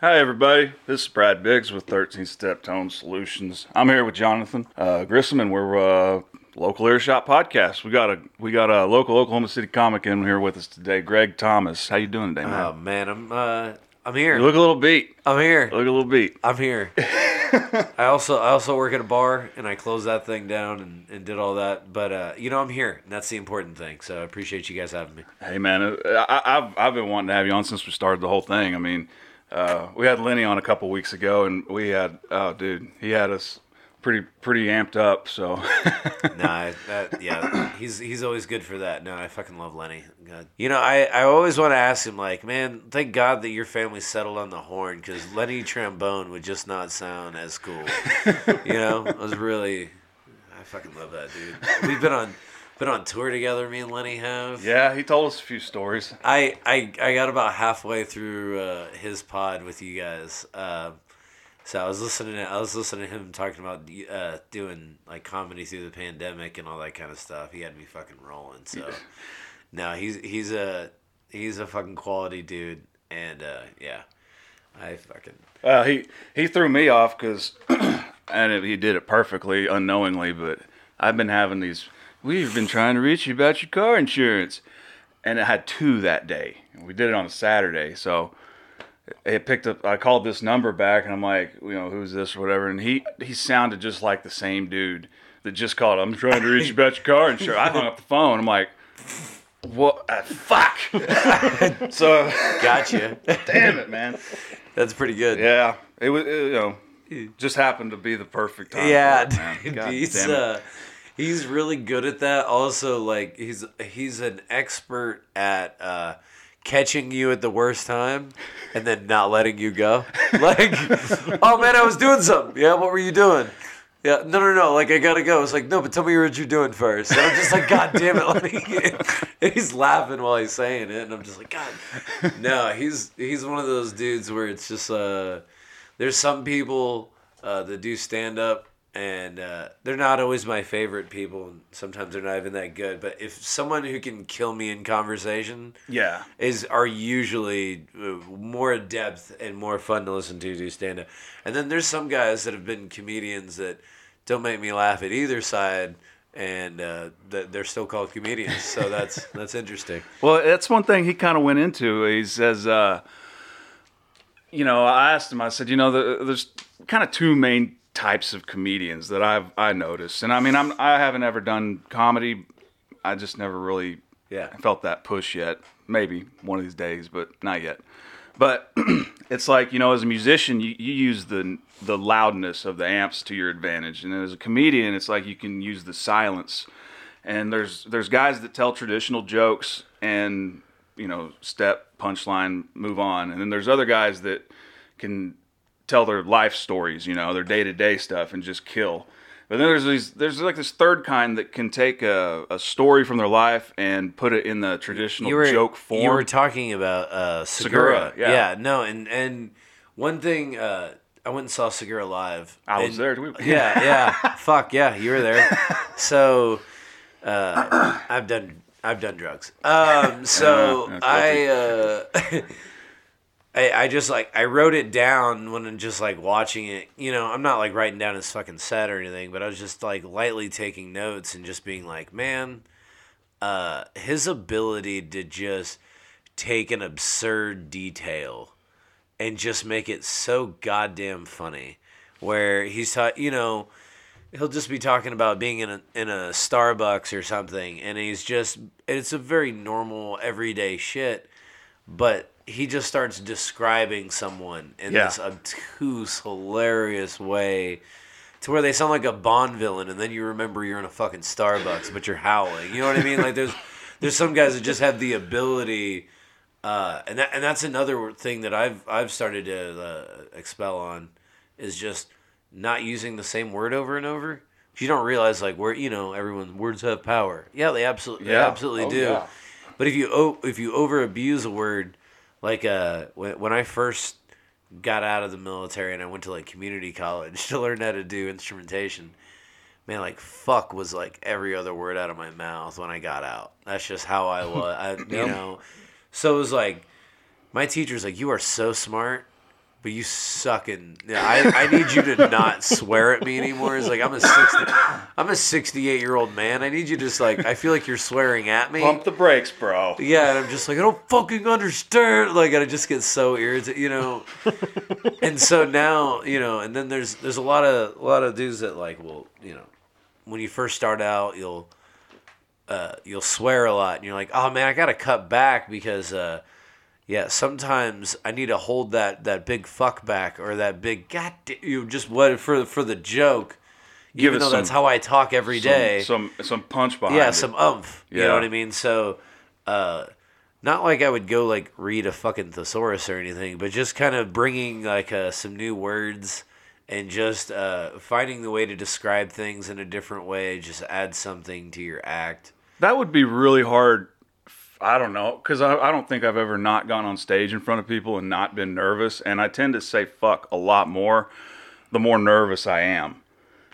Hi, everybody. This is Brad Biggs with 13 Step Tone Solutions. I'm here with Johnathan uh, Grissom, and we're uh, local earshot podcast. We got a we got a local Oklahoma City comic in here with us today, Greg Thomas. How you doing today, man? Oh man, I'm uh, I'm here. you look a little beat. I'm here. Look a little beat. I'm here. I also I also work at a bar and I closed that thing down and, and did all that. But uh, you know I'm here and that's the important thing. So I appreciate you guys having me. Hey, man, uh, I, I've I've been wanting to have you on since we started the whole thing. I mean, uh, we had Lenny on a couple weeks ago, and we had oh, dude, he had us pretty pretty amped up. So nah, that yeah, he's he's always good for that. No, I fucking love Lenny. God. You know, I, I always want to ask him like, man, thank God that your family settled on the horn because Lenny trombone would just not sound as cool. you know, I was really, I fucking love that dude. We've been on been on tour together. Me and Lenny have. yeah, he told us a few stories. I, I I got about halfway through uh, his pod with you guys. Uh, so I was listening. To, I was listening to him talking about uh, doing like comedy through the pandemic and all that kind of stuff. He had me fucking rolling. So no, he's he's a he's a fucking quality dude. And uh, yeah, I fucking Well, he he threw me off because, and it, he did it perfectly, unknowingly. But I've been having these. We've been trying to reach you about your car insurance, and it had two that day. We did it on a Saturday, so it picked up. I called this number back, and I'm like, you know, who's this or whatever. And he he sounded just like the same dude that just called. I'm trying to reach you about your car insurance. I hung up the phone. I'm like. What? Uh, fuck! so, gotcha. damn it, man. That's pretty good. Yeah, it was. It, you know, just happened to be the perfect time. Yeah, it, man. dude, God he's damn it. uh, he's really good at that. Also, like he's he's an expert at uh, catching you at the worst time and then not letting you go. Like, oh man, I was doing something. Yeah, what were you doing? Yeah, no, no, no. Like I gotta go. It's like no, but tell me what you're doing first. And I'm just like, God damn it! Like, and he's laughing while he's saying it, and I'm just like, God, no. He's he's one of those dudes where it's just uh, there's some people uh, that do stand up and uh, they're not always my favorite people. And sometimes they're not even that good. But if someone who can kill me in conversation yeah, is are usually uh, more depth and more fun to listen to do stand up and then there's some guys that have been comedians that don't make me laugh at either side. And uh, they're still called comedians. So that's that's interesting. Well, that's one thing he kind of went into. He says, uh, you know, I asked him. I said, you know, the, there's kind of two main types of comedians that I've I noticed, and I mean, I'm I haven't ever done comedy. I just never really yeah felt that push yet. Maybe one of these days, but not yet. But it's like you know, as a musician, you, you use the the loudness of the amps to your advantage, and as a comedian, it's like you can use the silence. And there's there's guys that tell traditional jokes and you know step punchline move on, and then there's other guys that can tell their life stories, you know, their day to day stuff, and just kill. But then there's these, there's like this third kind that can take a, a story from their life and put it in the traditional were, joke form. You were talking about uh, Segura, Segura. yeah. no, and and one thing uh, I went and saw Segura live. I was and- there. Too. Yeah, yeah. Fuck yeah, you were there. So uh, I've done I've done drugs. Um, so Yeah, I. I, I just like I wrote it down when I'm just like watching it. You know, I'm not like writing down his fucking set or anything, but I was just like lightly taking notes and just being like, man, uh, his ability to just take an absurd detail and just make it so goddamn funny. Where he's ta- you know, he'll just be talking about being in a in a Starbucks or something, and he's just it's a very normal everyday shit, but he just starts describing someone in Yeah. this obtuse, hilarious way. To where they sound like a Bond villain, and then you remember you're in a fucking Starbucks, but you're howling. You know what I mean? Like there's, there's some guys that just have the ability, uh, and that and that's another thing that I've I've started to uh, expel on, is just not using the same word over and over. You don't realize like where you know everyone words have power. Yeah, they absolutely they absolutely Oh, do. yeah. But if you o- if you over abuse a word, like uh when when I first got out of the military and I went to like community college to learn how to do instrumentation, man, like fuck was like every other word out of my mouth when I got out. That's just how I was. I, you know, so it was like my teacher's like, "You are so smart." But you suck in. Yeah, I, I need you to not swear at me anymore. It's like I'm a sixty, I'm a sixty-eight year old man. I need you to just like I feel like you're swearing at me. Pump the brakes, bro. Yeah, and I'm just like I don't fucking understand. Like I just get so irritated, you know. and so now, you know, and then there's there's a lot of a lot of dudes that like, well, you know, when you first start out, you'll uh, you'll swear a lot, and you're like, oh man, I gotta cut back because. Uh, yeah, sometimes I need to hold that, that big fuck back or that big god you just what for for the joke. Give even though that's how I talk every day. Some some, some punch behind yeah, it. some umph. You Yeah. know what I mean? So, uh, not like I would go like read a fucking thesaurus or anything, but just kind of bringing like uh, some new words and just uh, finding the way to describe things in a different way. Just add something to your act. That would be really hard. I don't know, because I, I don't think I've ever not gone on stage in front of people and not been nervous. And I tend to say fuck a lot more the more nervous I am.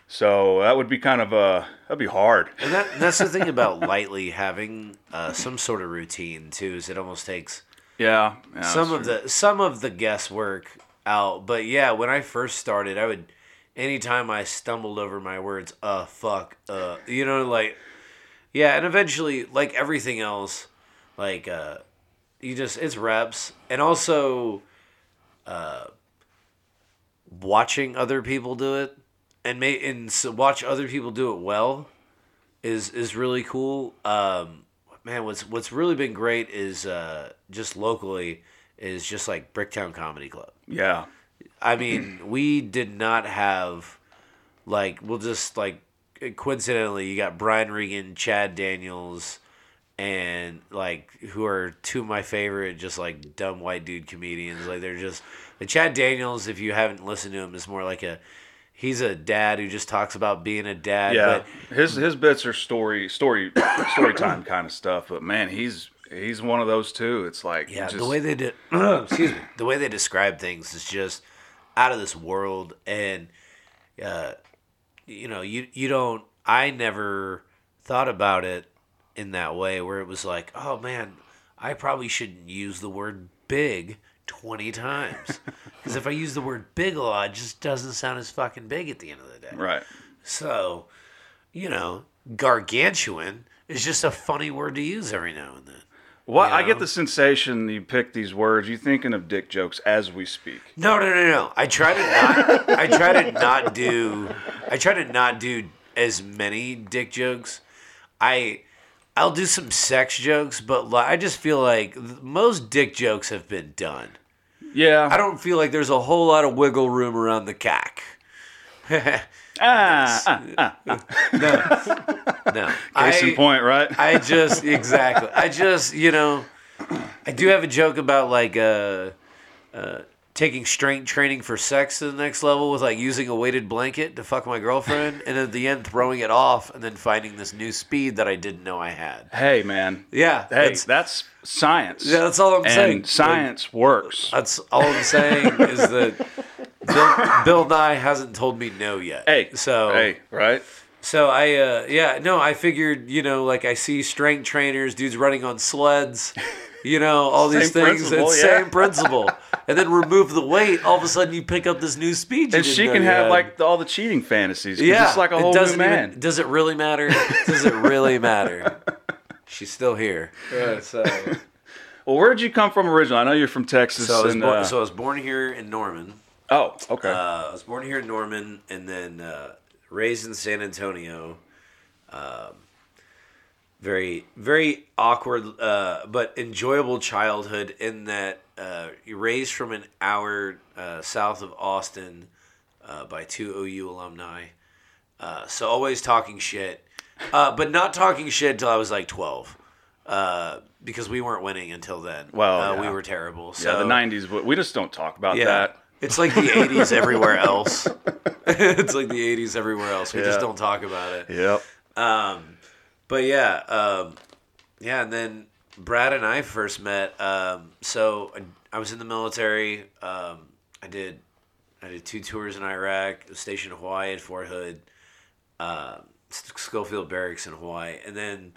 So that would be kind of a, that'd be hard. And that that's the thing about lightly having uh, some sort of routine too. Is it almost takes Yeah. yeah some of true. the some of the guesswork out. But yeah, when I first started, I would anytime I stumbled over my words, uh, fuck, uh, you know, like yeah, and eventually, like everything else, like uh, you just it's reps, and also uh, watching other people do it, and may and so watch other people do it well is is really cool. Um, man, what's what's really been great is uh, just locally is just like Bricktown Comedy Club. Yeah. I mean, we did not have like we'll just like coincidentally you got Brian Regan, Chad Daniels, and like who are two of my favorite just like dumb white dude comedians. Like they're just the Chad Daniels. If you haven't listened to him, is more like a he's a dad who just talks about being a dad. Yeah. but His his bits are story story story time kind of stuff, but man, he's he's one of those too. It's like Yeah, just, the way they did, excuse me, the way they describe things is just out of this world, and uh, you know, you you don't. I never thought about it in that way, where it was like, oh man, I probably shouldn't use the word big twenty times because if I use the word big a lot, it just doesn't sound as fucking big at the end of the day. right. So, you know, gargantuan is just a funny word to use every now and then. Well, You I get the sensation you pick these words. You're thinking of dick jokes as we speak. No, no, no, no. I try to not. I try to not do. I try to not do as many dick jokes. I, I'll do some sex jokes, but I just feel like most dick jokes have been done. Yeah. I don't feel like there's a whole lot of wiggle room around the cack. Ah, ah, ah. No, Case I, in point, right? I just exactly. I just you know, I do have a joke about like uh, uh, taking strength training for sex to the next level with like using a weighted blanket to fuck my girlfriend, and at the end throwing it off, and then finding this new speed that I didn't know I had. hey, man. Yeah, Hey, that's, that's science. yeah, that's all I'm and saying. science works. That's all I'm saying is that Bill, Bill Nye hasn't told me no yet. hey, so hey, right? So I, uh, yeah, no, I figured, you know, like I see strength trainers, dudes running on sleds, you know, all these Same things. principle, It's yeah. same principle. And then remove the weight, all of a sudden you pick up this new speed. You And she can have had. like all the cheating fantasies. yeah, it's like a whole new man. Even, does it really matter? does it really matter? She's still here. So, well, where'd you come from originally? I know you're from Texas. so, I was born, uh, so I was born here in Norman. oh, okay. Uh, I was born here in Norman and then uh, raised in San Antonio. Um, very, very awkward, uh, but enjoyable childhood in that uh, raised from an hour uh, south of Austin uh, by two OU alumni. Uh, so always talking shit, uh, but not talking shit until I was like 12. Uh, because we weren't winning until then. Well, uh, yeah. we were terrible. So yeah, the '90s. but We just don't talk about yeah. that. It's like the 80s everywhere else. it's like the 80s everywhere else. We just don't talk about it. Yep. Um, but yeah, um, yeah, and then Brad and I first met. Um, so I, I was in the military. Um, I did I did two tours in Iraq, stationed in Hawaii at Fort Hood, uh, Schofield Barracks in Hawaii, and then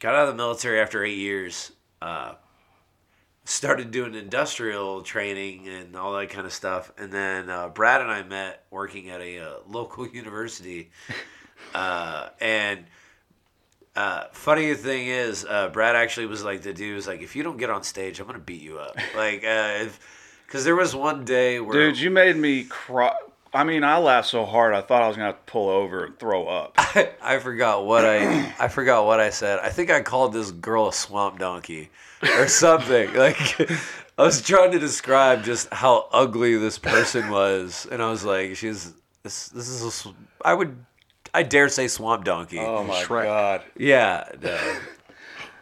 got out of the military after eight years. Uh, started doing industrial training and all that kind of stuff. And then uh, Brad and I met working at a uh, local university. Uh, and uh, funny thing is, uh, Brad actually was like the dude was like, if you don't get on stage, I'm gonna beat you up. like, because there was one day where Dude, you made me cry. I mean, I laughed so hard I thought I was gonna pull over and throw up. I, I forgot what I I forgot what I said. I think I called this girl a swamp donkey or something. like I was trying to describe just how ugly this person was, and I was like, she's this this is a, I would I dare say swamp donkey. Oh my Shrek. god. Yeah, no.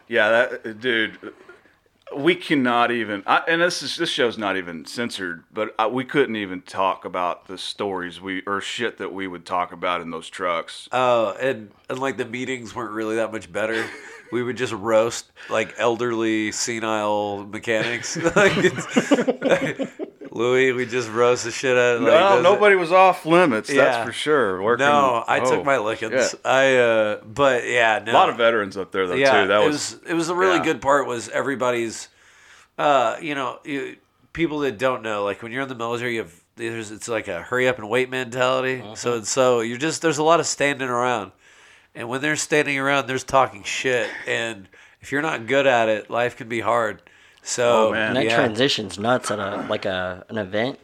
Yeah, that dude. We cannot even. I, and this is this show's not even censored, but I, we couldn't even talk about the stories we or shit that we would talk about in those trucks. Oh, and and like the meetings weren't really that much better. We would just roast like elderly, senile mechanics. like it's, Louis, we just roast the shit out. of like, no, does it- nobody was off limits. Yeah. That's for sure. Working, No, I oh, took my lickings. shit. I uh, but yeah, no. A lot of veterans up there though yeah, too. That it was, was it was a really yeah. good part. Was everybody's, uh, you know, you, people that don't know, like when you're in the military, you have there's it's like a hurry up and wait mentality. Uh-huh. So so you're just there's a lot of standing around, and when they're standing around, there's talking shit, and if you're not good at it, life can be hard. So Oh, man. And that yeah. transition's nuts at a like a an event.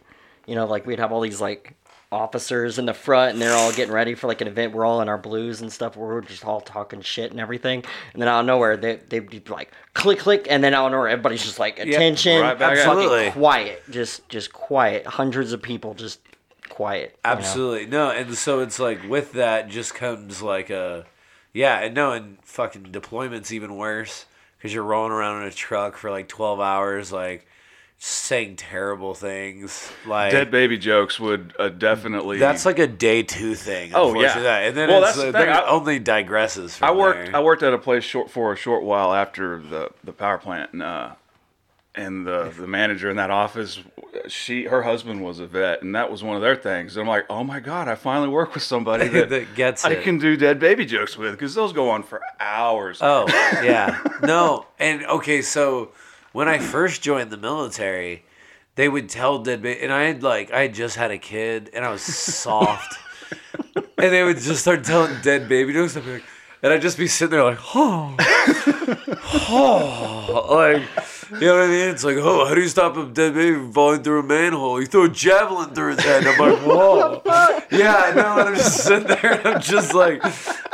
You know, like we'd have all these like officers in the front and they're all getting ready for like an event. We're all in our blues and stuff. Where we're just all talking shit and everything. And then out of nowhere, they they'd be like click click, and then out of nowhere, everybody's just like attention, right back at it. fucking Absolutely. quiet, just just quiet. Hundreds of people just quiet. you know? Absolutely no, and so it's like with that just comes like a, yeah, and no, and fucking deployment's even worse because you're rolling around in a truck for like twelve hours, like saying terrible things, like dead baby jokes would uh, definitely. that's like a day two thing. Oh, yeah. unfortunately. and then Well, it's, the uh, then it I- only digresses. From I worked. there. I worked at a place short for a short while after the the power plant, and uh, and the the manager in that office, she her husband was a vet, and that was one of their things. And I'm like, oh my god, I finally work with somebody that, That gets I it. can do dead baby jokes with because those go on for hours. Oh, yeah. No, and okay, so when I first joined the military, they would tell dead baby, and I had like I had just had a kid, and I was soft, and they would just start telling dead baby jokes, and, I'd be like, and I'd just be sitting there like, oh, oh, like. You know what I mean? It's like, oh, how do you stop a dead baby from falling through a manhole? You throw a javelin through his head. I'm like, whoa. Yeah, I know. And I'm just sitting there and I'm just like,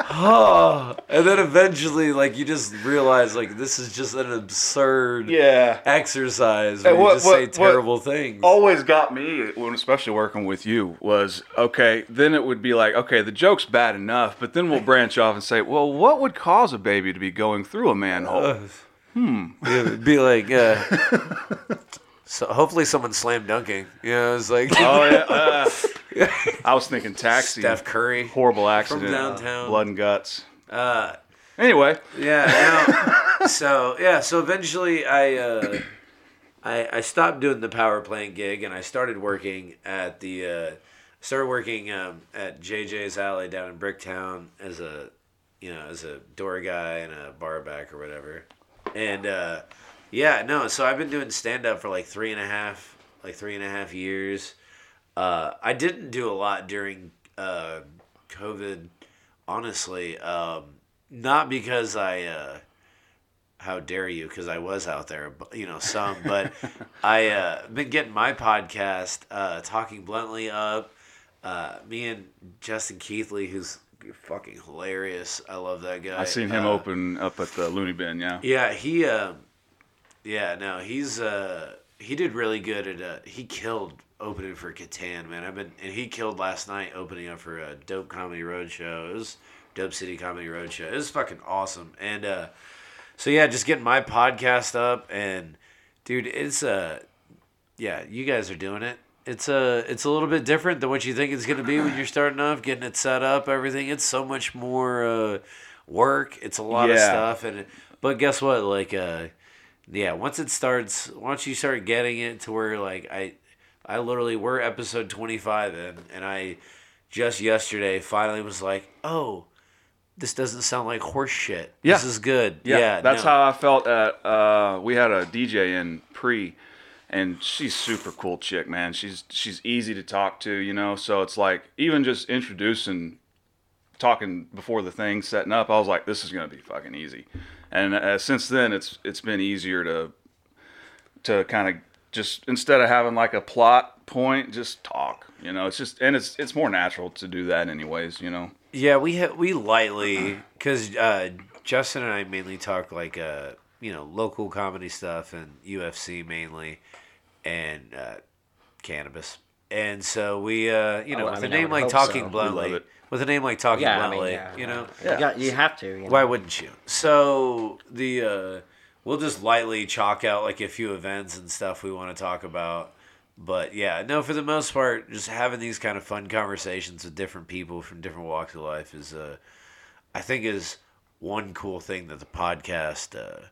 oh. And then eventually, like, you just realize, like, this is just an absurd yeah. exercise where And you what- just what- say what- terrible things. always got me when especially working with you was okay then it would be like okay the joke's bad enough but then we'll branch off and say well what would cause a baby to be going through a manhole Hmm. it'd be like, uh, so hopefully someone slam dunking. You know, it's like oh yeah uh, i was thinking taxi Steph Curry. horrible accident From downtown. blood and guts Uh, anyway Yeah. No. so yeah. So eventually, I, uh, I I stopped doing the power plant gig, and I started working at the uh, started working um, at JJ's Alley down in Bricktown as a you know as a door guy and a bar back or whatever. And uh, yeah, no. So I've been doing stand up for like three and a half like three and a half years. Uh, I didn't do a lot during uh, COVID, honestly. Um, not because I, uh, how dare you? Because I was out there, you know, some. But I uh, been getting my podcast, uh, talking bluntly up. Uh, me and Justin Keithley, who's fucking hilarious. I love that guy. i seen him Uh, open up at the looney bin yeah yeah, he. Uh, yeah, no, he's. Uh, he did really good at. Uh, he killed opening for Catan, man. I've been and he killed last night opening up for a Dope Comedy Roadshow. It was Dope City Comedy Roadshow. It was fucking awesome. And uh, so yeah, just getting my podcast up and dude, it's uh, yeah, you guys are doing it. It's a it's a little bit different than what you think it's gonna be when you're starting off, getting it set up, everything. It's so much more uh, work. It's a lot of stuff, and but guess what? Like uh, yeah, once it starts, once you start getting it to where like I, I literally we're episode twenty five in, and I just yesterday finally was like, oh, this doesn't sound like horse shit. Yeah. This is good. Yeah, Yeah, that's no. how I felt at. Uh, we had a DJ in pre, and she's super cool chick, man. She's she's easy to talk to, you know. So it's like even just introducing, talking before the thing setting up, I was like, this is gonna be fucking easy. And uh, since then, it's it's been easier to to kind of just instead of having like a plot point, just talk. You know, it's just and it's it's more natural to do that anyways. You know. Yeah, we ha- we lightly because uh, Justin and I mainly talk like uh, you know local comedy stuff and UFC mainly, and uh, cannabis. And so we, uh, you know, Oh, I with mean, a I name like Talking so. Bluntly, love it. With a name like Talking Yeah, I mean, Bluntly, yeah, you know, You, got, you have to. You know? why wouldn't you? So the uh, we'll just lightly chalk out like a few events and stuff we want to talk about. But yeah, no, for the most part, just having these kind of fun conversations with different people from different walks of life is, uh, I think, is one cool thing that the podcast uh,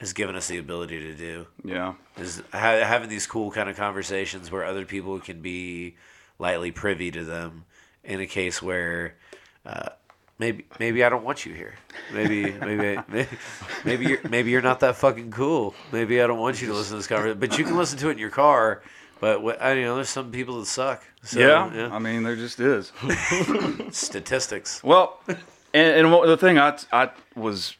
has given us the ability to do. Yeah. Is ha- having these cool kind of conversations where other people can be lightly privy to them in a case where uh, maybe maybe I don't want you here. Maybe maybe maybe maybe you're maybe you're not that fucking cool. Maybe I don't want you to listen to this conversation, but you can listen to it in your car. But what, I you know, there's some people that suck. So, yeah. I mean, there just is. statistics. Well, and, and what, the thing I, I was,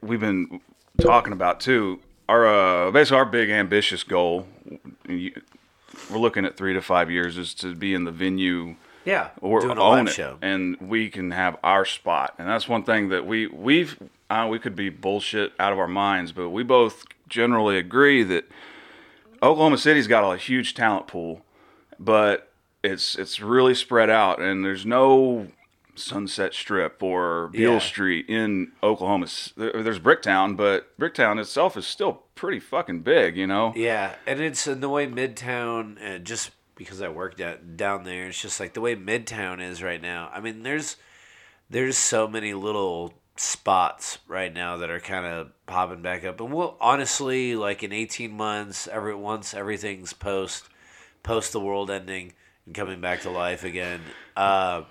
we've been talking about too, our uh, basically our big ambitious goal, we're looking at three to five years, is to be in the venue Yeah, or doing own it, show. and we can have our spot. And that's one thing that we we've uh, we could be bullshit out of our minds, but we both generally agree that Oklahoma City's got a huge talent pool, but it's it's really spread out, and there's no Sunset Strip or Beale Yeah. Street in Oklahoma. There's Bricktown, but Bricktown itself is still pretty fucking big, you know. Yeah, and it's in the way Midtown, and just because I worked at, down there, it's just like the way Midtown is right now. I mean, there's there's so many little spots right now that are kind of popping back up, and we'll honestly, like in eighteen months, every once everything's post post the world ending and coming back to life again. Uh,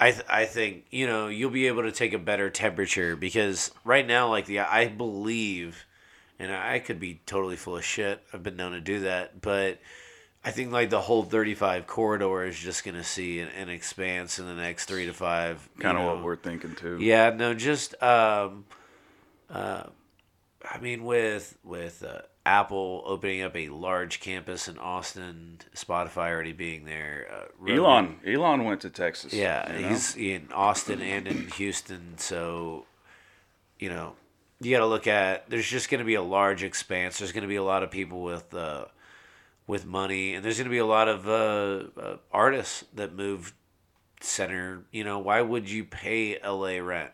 I th- I think you know you'll be able to take a better temperature because right now, like the I believe, and I could be totally full of shit. I've been known to do that, but I think like the whole 35 corridor is just gonna see an, an expanse in the next three to five. Kind of what we're thinking too. Yeah, no, just um, uh, I mean, with with uh, Apple opening up a large campus in Austin, Spotify already being there, uh, Elon, Elon went to Texas. yeah, you know? he's in Austin and in Houston, so you know you got to look at. There's just going to be a large expanse. There's going to be a lot of people with uh, with money, and there's going to be a lot of uh, uh, artists that move center. You know, why would you pay L.A. rent?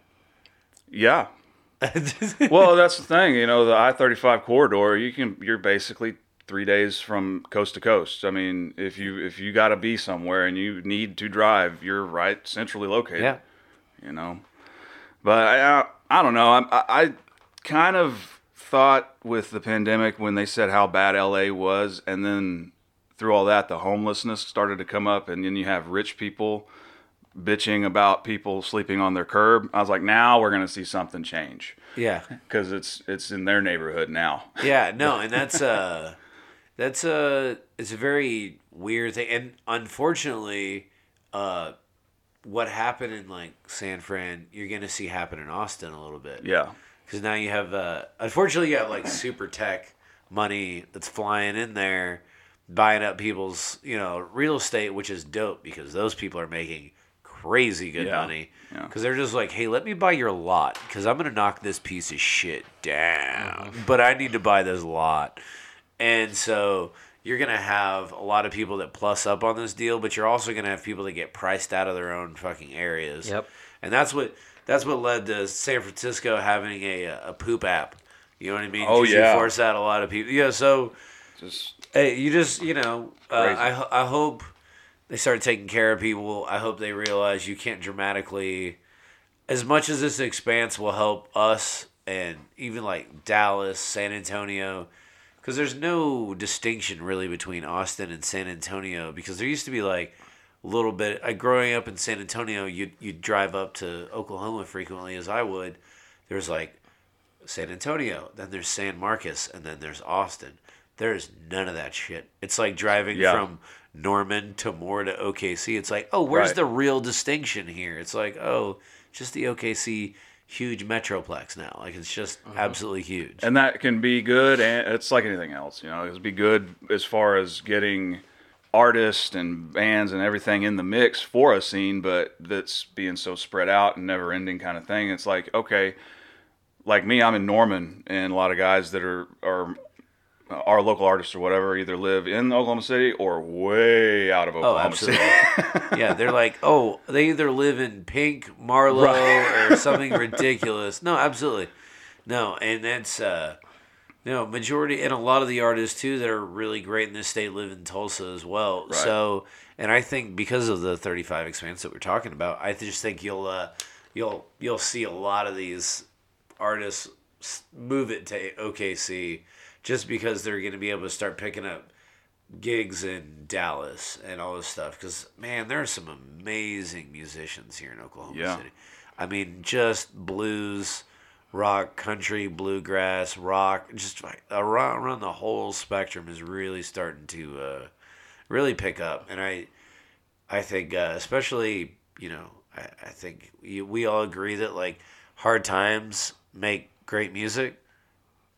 yeah. well, that's the thing. You know, the I thirty five corridor. You can. You're basically three days from coast to coast. I mean, if you if you got to be somewhere and you need to drive, you're right centrally located. yeah, You know, but I I, I don't know. I, I I kind of thought with the pandemic when they said how bad LA was, and then through all that, the homelessness started to come up, and then you have rich people bitching about people sleeping on their curb. I was like, now we're gonna see something change yeah. because it's it's in their neighborhood now. Yeah, no, and that's uh that's a it's a very weird thing, and unfortunately, uh, what happened in like San Fran, you're gonna see happen in Austin a little bit. Yeah, because now you have uh, unfortunately you have like super tech money that's flying in there, buying up people's you know real estate, which is dope because those people are making crazy good Yeah, money yeah. because they're just like, hey, let me buy your lot because I'm gonna knock this piece of shit down, but I need to buy this lot, and so. You're gonna have a lot of people that plus up on this deal, but you're also gonna have people that get priced out of their own fucking areas. Yep. And that's what that's what led to San Francisco having a a poop app. You know what I mean? Oh yeah. You force out a lot of people. Yeah. So just hey, you just you know, uh, I I hope they start taking care of people. I hope they realize you can't dramatically, as much as this expanse will help us and even like Dallas, San Antonio. Because there's no distinction really between Austin and San Antonio because there used to be like, little bit. I growing up in San Antonio, you you drive up to Oklahoma frequently, as I would. There's like San Antonio, then there's San Marcos, and then there's Austin. There's none of that shit. It's like driving Yeah. from Norman to Moore to OKC. It's like, oh, where's Right. the real distinction here? It's like, oh, just the OKC huge metroplex now. Like it's just uh-huh. absolutely huge. and that can be good and it's like anything else you know it can be good as far as getting artists and bands and everything in the mix for a scene but that's being so spread out and never ending kind of thing it's like okay like me i'm in norman and a lot of guys that are are our local artists or whatever either live in Oklahoma City or way out of Oh, Oklahoma City. absolutely. yeah, they're like, oh, they either live in Pink, Marlow, or something ridiculous. No, absolutely. No, and that's uh know, majority and a lot of the artists too that are really great in this state live in Tulsa as well. Right. So and I think because of the thirty five expanse that we're talking about, I just think you'll uh you'll you'll see a lot of these artists move it to OKC just because they're going to be able to start picking up gigs in Dallas and all this stuff. Because man, there are some amazing musicians here in Oklahoma Yeah. City. I mean, just blues, rock, country, bluegrass, rock, just around, around the whole spectrum is really starting to uh, really pick up. And I, I think uh, especially you know I, I think we, all agree that like hard times make great music.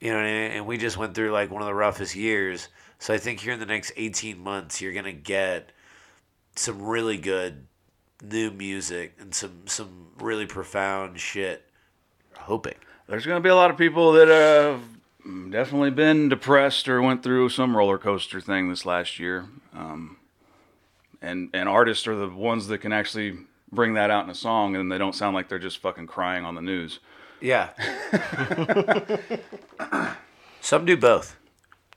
You know, I mean? and we just went through like one of the roughest years. So I think here in the next 18 months, you're gonna get some really good new music and some some really profound shit. Hoping. There's going to be a lot of people that have definitely been depressed or went through some roller coaster thing this last year. Um, and and artists are the ones that can actually bring that out in a song, and they don't sound like they're just fucking crying on the news. Yeah. some do both.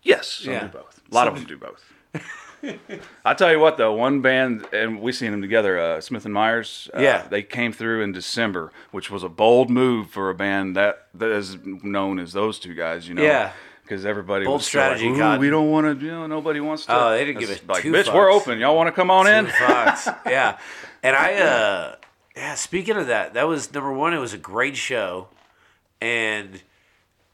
Yes, some Yeah. do both. A lot of them do both. I tell you what, though, one band, and we seen them together, uh, Smith and Myers. Uh, Yeah. they came through in December, which was a bold move for a band that that is known as those two guys. You know, Yeah. because everybody Bold was still like, strategy, "Ooh, we don't want to. You know, nobody wants to. Oh, they didn't give It's a like, two bitch, we're open. Y'all want to come on in? Fox. yeah. And I uh yeah, speaking of that, that was number one, it was a great show. And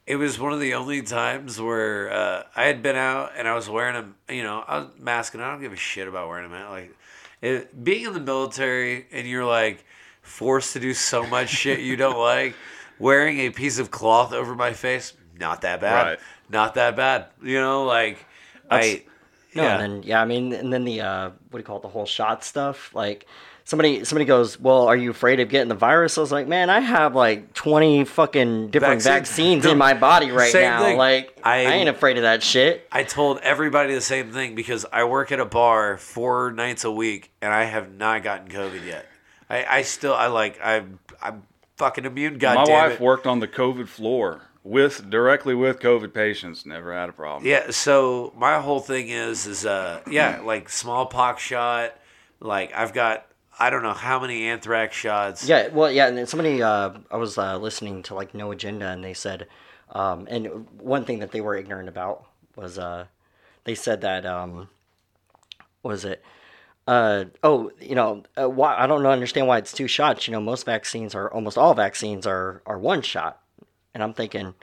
it was one of the only times where uh, I had been out and I was wearing a, you know, I was masking. I don't give a shit about wearing a mask. Like, it, being in the military and you're like forced to do so much shit you don't like, wearing a piece of cloth over my face, not that bad. Right. Not that bad. You know, like, I, No, yeah. and then yeah, I mean, and then the uh, what do you call it? The whole shot stuff. Like somebody, somebody goes, "Well, are you afraid of getting the virus?" I was like, "Man, I have like twenty fucking different Vaccine- vaccines in my body right Same now. thing. Like I- I, ain't afraid of that shit." I told everybody the same thing because I work at a bar four nights a week and I have not gotten COVID yet. I, I still I like I'm I'm fucking immune. God My damn wife it. worked on the COVID floor with directly with COVID patients. Never had a problem. Yeah. So my whole thing is is uh yeah like smallpox shot. Like I've got I don't know how many anthrax shots. Yeah, well, yeah, and then somebody, uh, I was uh, listening to like No Agenda, and they said, um, and one thing that they were ignorant about was, uh, they said that, um, was it? Uh, oh, you know, uh, why I don't understand why it's two shots. You know, most vaccines are almost all vaccines are are one shot, and I'm thinking,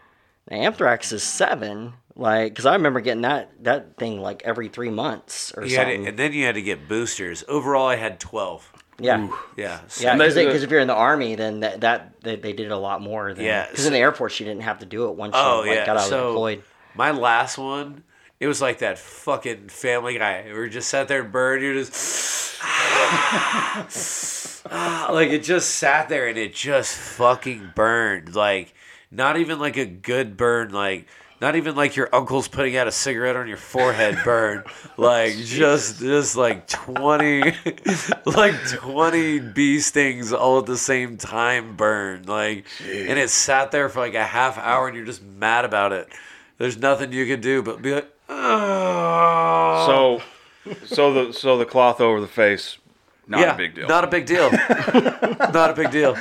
anthrax is seven. Like, because I remember getting that that thing like every three months or You something. to, and then you had to get boosters. Overall, I had twelve. Yeah. Yeah. Yeah, because if you're in the army, then that, that they, they did a lot more. Than, Yeah, because so- in the Air Force you didn't have to do it once Oh you like, yeah. got out so deployed. my last one, it was like that fucking Family Guy. We just sat there and burned. You're just like it just sat there and it just fucking burned. Like not even like a good burn. Like not even like your uncle's putting out a cigarette on your forehead burn. Like oh, just just like twenty, like twenty bee stings all at the same time burn. Like and it sat there for like a half hour and you're just mad about it. There's nothing you can do but be like, oh. So, so the so the cloth over the face, not yeah, a big deal. Not a big deal. not a big deal.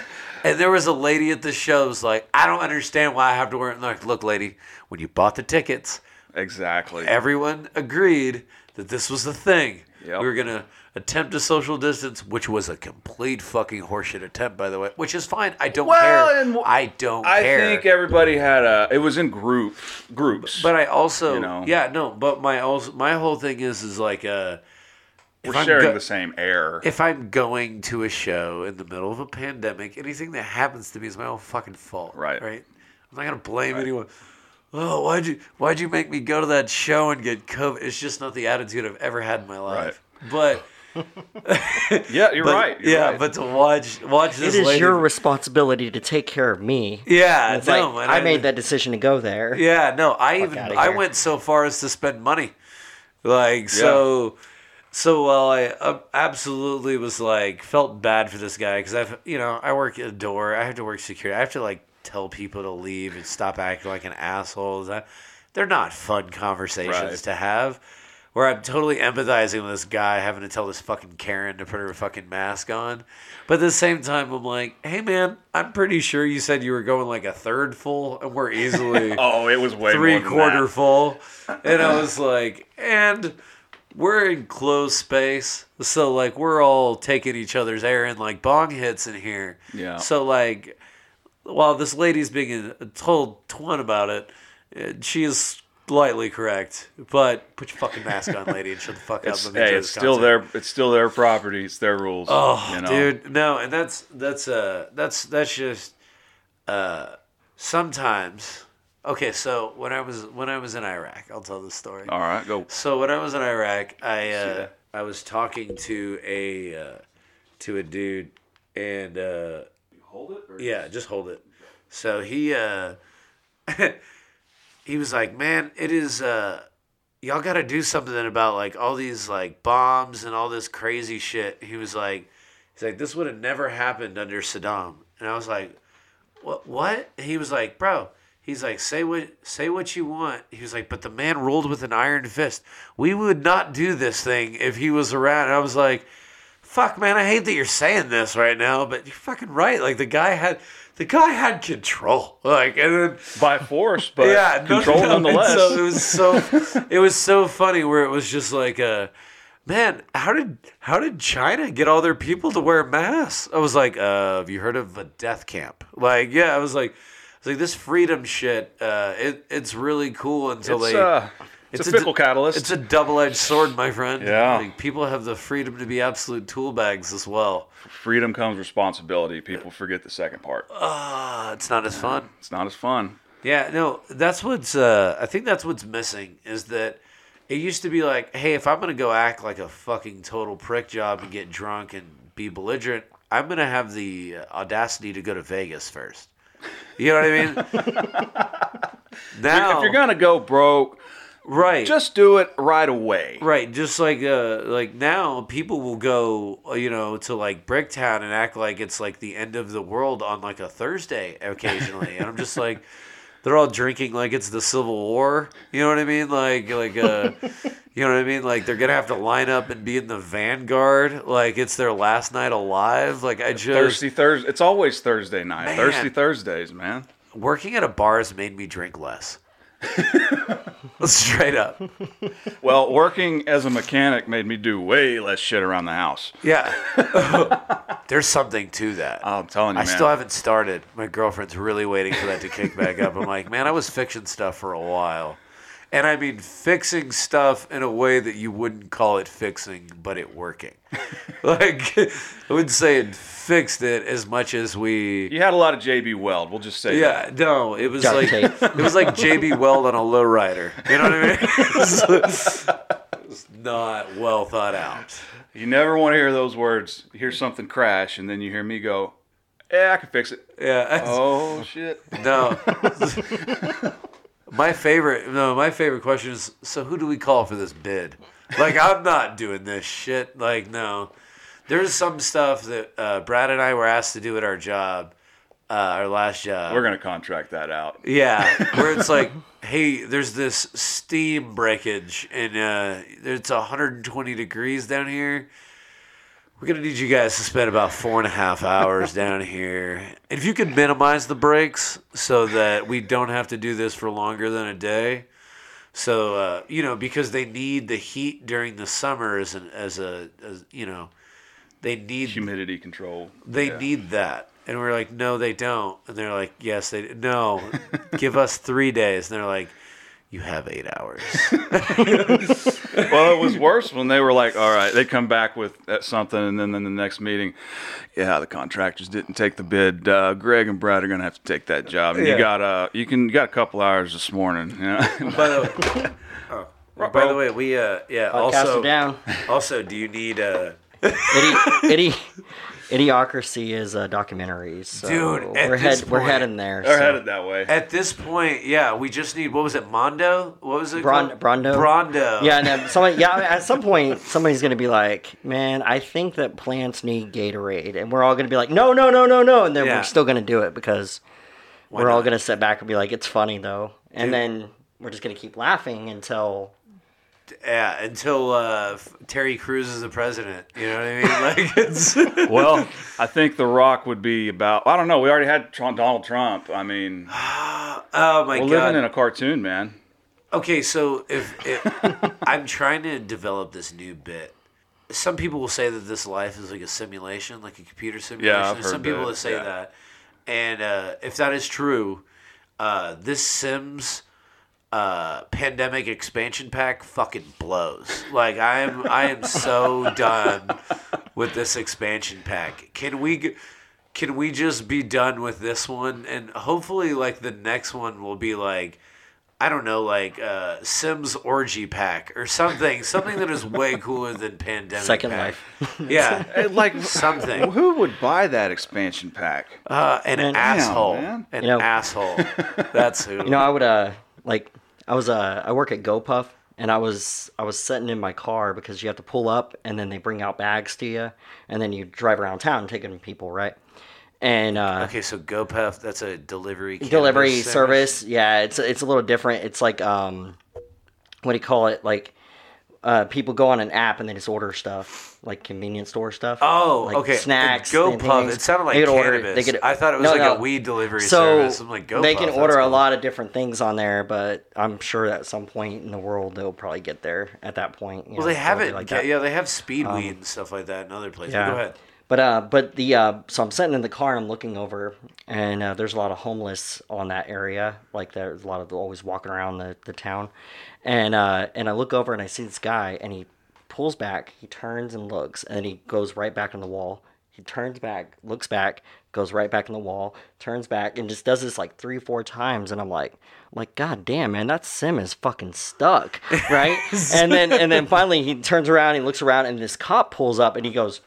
And there was a lady at the show was like, I don't understand why I have to wear it. And like, look, lady, when you bought the tickets, exactly. everyone agreed that this was the thing. Yep. We were gonna attempt a social distance, which was a complete fucking horseshit attempt, by the way. Which is fine. I don't Well, care. and I don't I care. think everybody had a. It was in group groups. but I also, You know. yeah, no. But my also my whole thing is is like uh, we're I'm sharing go- the same air. if I'm going to a show in the middle of a pandemic, anything that happens to me is my own fucking fault. Right. Right. I'm not gonna blame anyone. Oh, why'd you why'd you make me go to that show and get COVID? It's just not the attitude I've ever had in my life. But yeah, you're but- right. you're yeah, right. but to watch watch this is lady. your responsibility to take care of me. yeah, It's no, like, man, I made that decision to go there. Yeah, no, I even I went so far as to spend money, like so. So while I uh, absolutely was like felt bad for this guy because I've you know I work at a door, I have to work security, I have to like tell people to leave and stop acting like an asshole. That they're not fun conversations Right. to have. Where I'm totally empathizing with this guy having to tell this fucking Karen to put her fucking mask on. But at the same time, I'm like, hey man, I'm pretty sure you said you were going like a third full, and we're easily oh, it was way three quarter full. And I was like, and we're in closed space. So like we're all taking each other's air and like bong hits in here. Yeah. So like while this lady's being told twin about it, she is slightly correct. But put your fucking mask on, lady, and shut the fuck up. Hey, it's still concert. their it's still their property. It's their rules. Oh, you know? dude, no, and that's that's uh that's that's just uh sometimes. Okay, so when I was when I was in Iraq, I'll tell the story. All right, go. So when I was in Iraq, I uh. I was talking to a uh, to a dude, and uh, Hold it. Or yeah, just hold it. So he uh, he was like, "Man, it is uh, y'all got to do something about like all these like bombs and all this crazy shit." He was like, "He's like this would have never happened under Saddam," and I was like, "What? What?" And he was like, "Bro." He's like, say what say what you want. He was like, but the man ruled with an iron fist. We would not do this thing if he was around. And I was like, fuck man, I hate that you're saying this right now, but you're fucking right. Like the guy had the guy had control. Like and then by force, but yeah, control no, and nonetheless. So it was so it was so funny where it was just like uh man, how did how did China get all their people to wear masks? I was like, uh, have you heard of a death camp? Like, yeah, I was like I was like this freedom shit, uh, it it's really cool until it's, they uh, it's, a d- fickle catalyst. It's a double edged sword, my friend. Yeah. Like, people have the freedom to be absolute tool bags as well. Freedom comes responsibility. People forget the second part. Ah, it's not as fun. It's not as fun. Yeah, no, that's what's. Uh, I think that's what's missing is that it used to be like, hey, if I'm gonna go act like a fucking total prick job and get drunk and be belligerent, I'm gonna have the uh, audacity to go to Vegas first. You know what I mean? now, If you're gonna go broke, right, just do it right away. Right, just like uh, like now, people will go, uh, you know, to like Bricktown and act like it's like the end of the world on like a Thursday occasionally, and I'm just like, they're all drinking like it's the Civil War. You know what I mean? Like like uh, you know what I mean? Like they're gonna have to line up and be in the vanguard, like it's their last night alive. Like I just Thirsty Thursday. It's always Thursday night. Man. Thirsty Thursdays, man. working at a bar has made me drink less. Straight up. Well, working as a mechanic made me do way less shit around the house. Yeah. There's something to that. Oh, I'm telling you, I man. still haven't started. My girlfriend's really waiting for that to kick back up. I'm like, man, I was fixing stuff for a while. And I mean, fixing stuff in a way that you wouldn't call it fixing, but it working. like, I wouldn't say it fixed it as much as we. You had a lot of JB Weld. We'll just say Yeah, no, it was Duct like tape. it was like JB Weld on a lowrider. You know what I mean? It's- it's not well thought out. You never want to hear those words. You hear something crash, and then you hear me go, "Yeah, I can fix it." Yeah. Oh shit! No. My favorite no, my favorite question is so who do we call for this bid? Like I'm not doing this shit. Like no. There's some stuff that uh, Brad and I were asked to do at our job, uh, our last job. We're gonna contract that out. Yeah, where it's like, hey, there's this steam breakage, and uh, it's 120 degrees down here. We're gonna need you guys to spend about four and a half hours down here. And if you could minimize the breaks so that we don't have to do this for longer than a day, So uh, you know because they need the heat during the summer as an as a as, you know they need Humidity control. they Yeah. need that. And we're like, no, they don't. And they're like, yes, they no. Give us three days. And they're like, you have eight hours. well, it was worse when they were like, "All right," they come back with uh, something, and then in the next meeting, yeah, the contractors didn't take the bid. Uh, Greg and Brad are gonna have to take that job. And Yeah. You got uh, you can you got a couple hours this morning. You know? by the way, oh, by the way, we uh, yeah. Podcast also, down. also, do you need uh, Idi, Idi, Idiocracy is a documentary. So Dude, at we're this head, we're heading there. They're so. headed that way. at this point? Yeah, we just need what was it, Mondo? What was it? Bron- called? Brawndo? Brawndo. Yeah, and then somebody, yeah, at some point, somebody's gonna be like, "Man, I think that plants need Gatorade," and we're all gonna be like, "No, no, no, no, no," and then Yeah. we're still gonna do it because Why we're all gonna sit back and be like, "It's funny though," and Dude. then we're just gonna keep laughing until Yeah, until uh, Terry Crews is the president. You know what I mean? Like it's. well, I think The Rock would be about. I don't know. We already had Trump, Donald Trump. I mean, oh my we're god. living in a cartoon, man. Okay, so if, if I'm trying to develop this new bit, some people will say that this life is like a simulation, like a computer simulation. Yeah, I've heard some people that say yeah. that, and uh, if that is true, uh, this Sims uh, pandemic expansion pack fucking blows. Like I am, I am so done with this expansion pack. Can we? Can we just be done with this one? And hopefully, like the next one will be like. I don't know, like uh, Sims Orgy Pack or something, something that is way cooler than Pandemic Second Pack. Life. Yeah, Like something. Who would buy that expansion pack? Uh, an Man, asshole, man. an You know- asshole. That's who. You know, I would uh like I was uh I work at GoPuff and I was I was sitting in my car because you have to pull up and then they bring out bags to you and then you drive around town taking people right? And uh okay, so GoPuff, that's a delivery delivery cannabis service yeah it's it's a little different. It's like um what do you call it? Like uh, people go on an app and they just order stuff like convenience store stuff. Oh, like okay. Snacks. Go and things. It sounded like They could order- cannabis. they could- I thought it was No, like no. a weed delivery so service. I'm like, Go they can order a lot of different things on there, but I'm sure at some point in the world they'll probably get there at that point. you Well, know, they have it. like yeah. Um, yeah, they have speed weed and stuff like that in other places. Yeah. Go ahead. But uh, but the uh, so I'm sitting in the car, I'm looking over, and uh, there's a lot of homeless on that area. Like there's a lot of always walking around the, the town, and uh, and I look over and I see this guy, and he pulls back, he turns and looks, and then he goes right back on the wall. He turns back, looks back, goes right back on the wall, turns back, and just does this like three, four times. And I'm like, like, God damn, man, that sim is fucking stuck, right? and then and then finally he turns around, he looks around, and this cop pulls up, and he goes,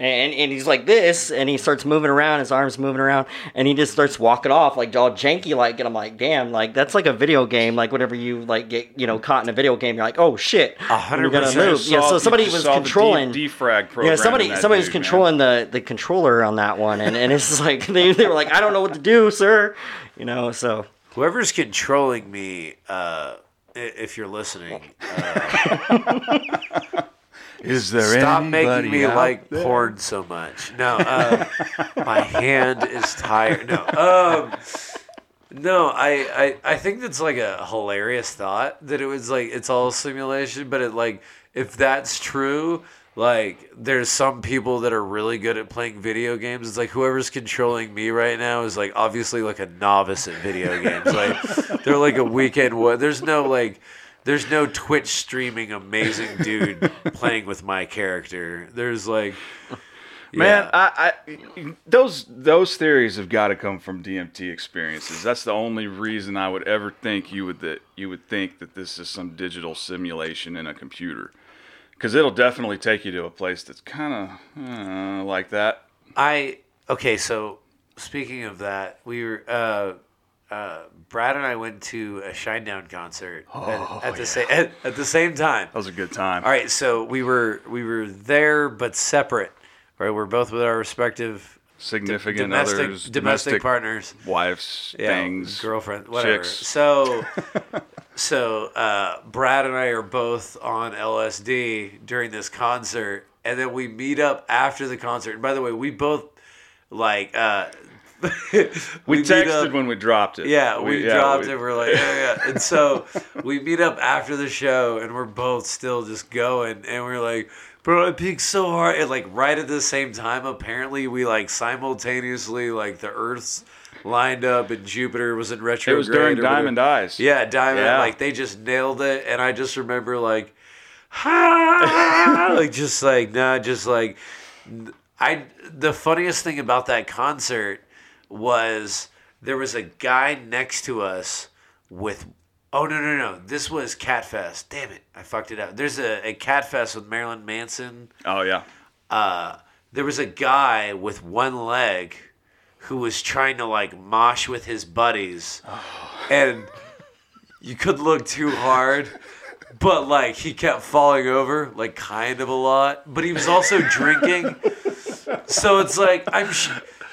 and, and he's like this, and he starts moving around, his arms moving around, and he just starts walking off like all janky like, and I'm like, damn, like that's like a video game, like whenever you like get you know caught in a video game, you're like, oh shit, hundred percent. move. Yeah, so somebody was controlling. the defrag program. Yeah, somebody somebody was dude, man. controlling the the controller on that one, and, and it's like they, they were like, I don't know what to do, sir, you know. So Whoever's controlling me, uh, if you're listening, uh, Is there stop anybody making me like there? porn so much. No, uh, my hand is tired. No, um, no, I, I, I think that's like a hilarious thought that it was like it's all simulation, but it like if that's true. Like, there's some people that are really good at playing video games. It's like whoever's controlling me right now is like obviously like a novice at video games. Like, they're like a weekend. What? There's no like, there's no Twitch streaming amazing dude playing with my character. There's like, Man, yeah. I, I those those theories have got to come from DMT experiences. That's the only reason I would ever think you would that you would think that this is some digital simulation in a computer, because it'll definitely take you to a place that's kind of uh, like that. I okay. So speaking of that, we were uh, uh, Brad and I went to a Shinedown concert at, at the same at, at the same time. That was a good time. All right, so we were we were there but separate. Right, we're both with our respective Significant domestic others, domestic, domestic partners, wives, yeah, things, girlfriend, whatever. chicks. So, so uh, Brad and I are both on LSD during this concert, and then we meet up after the concert. And by the way, we both like uh, We, meet texted up- when we dropped it. Yeah, we, dropped we- it. We're like, yeah, yeah. And so we meet up after the show, and we're both still just going, and we're like, bro, I peaked so hard, and like right at the same time, apparently we like simultaneously like the Earth's lined up, and Jupiter was in retrograde. It was during. Diamond Eyes. Yeah, Diamond. Yeah. Like they just nailed it, and I just remember like, ha, like just like nah, just like I. The funniest thing about that concert was there was a guy next to us with. Oh no no no! This was Catfest. Damn it, I fucked it up. There's a, a Catfest with Marilyn Manson Oh yeah. uh, there was a guy with one leg who was trying to like mosh with his buddies, and you could look too hard, but like he kept falling over, like kind of a lot. But he was also drinking, so it's like I'm. Sh-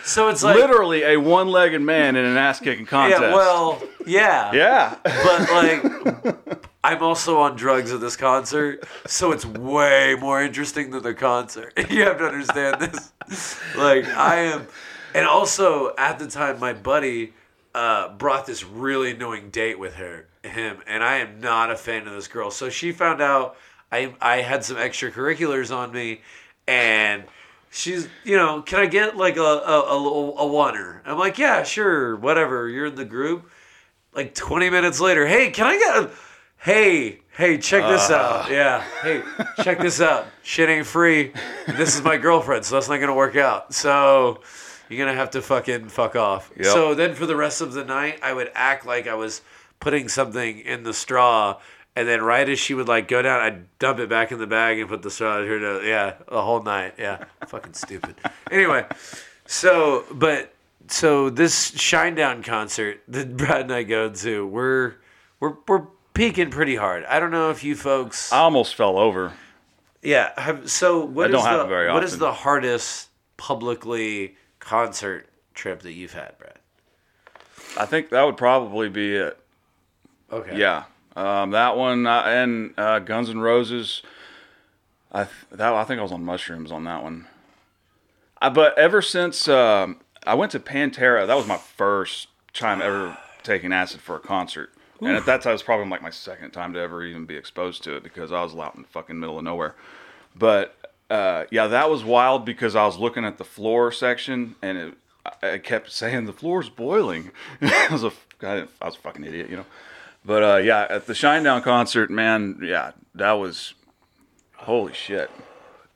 so it's like Literally a one-legged man in an ass-kicking contest. yeah, well, yeah, Yeah. but like I'm also on drugs at this concert, so it's way more interesting than the concert. You have to understand this. Like I am, and also at the time, my buddy uh, brought this really annoying date with her, him, and I am not a fan of this girl. So she found out I I had some extracurriculars on me, and. She's, you know, can I get like a, a, a, little- a oneer? I'm like, yeah, sure, whatever. You're in the group like 20 minutes later, hey, can I get a, hey, hey, check this ah. out. Yeah, hey, check this out. Shit ain't free. This is my girlfriend, so that's not gonna work out. So you're gonna have to fucking fuck off. Yep. So then for the rest of the night, I would act like I was putting something in the straw. And then right as she would like go down, I'd dump it back in the bag and put the straw in her to yeah, the whole night. Yeah. Fucking stupid. Anyway, so but so this Shinedown concert that Brad and I go to, we're we're we're peaking pretty hard. I don't know if you folks, I almost fell over. yeah. Have, so what I don't is have the it very what is the hardest publicly concert trip that you've had, Brad? I think that would probably be it. Okay. Yeah. Um, that one uh, and uh, Guns N' Roses. I th- that I think I was on mushrooms on that one. I, but ever since um, I went to Pantera, that was my first time ever taking acid for a concert. And at that time, it was probably like my second time to ever even be exposed to it because I was out in the fucking middle of nowhere. But uh, yeah, that was wild because I was looking at the floor section and it, I- kept saying the floor's boiling. I was a I was a fucking idiot, you know. But uh, yeah, at the Shinedown concert, man, yeah, that was holy shit.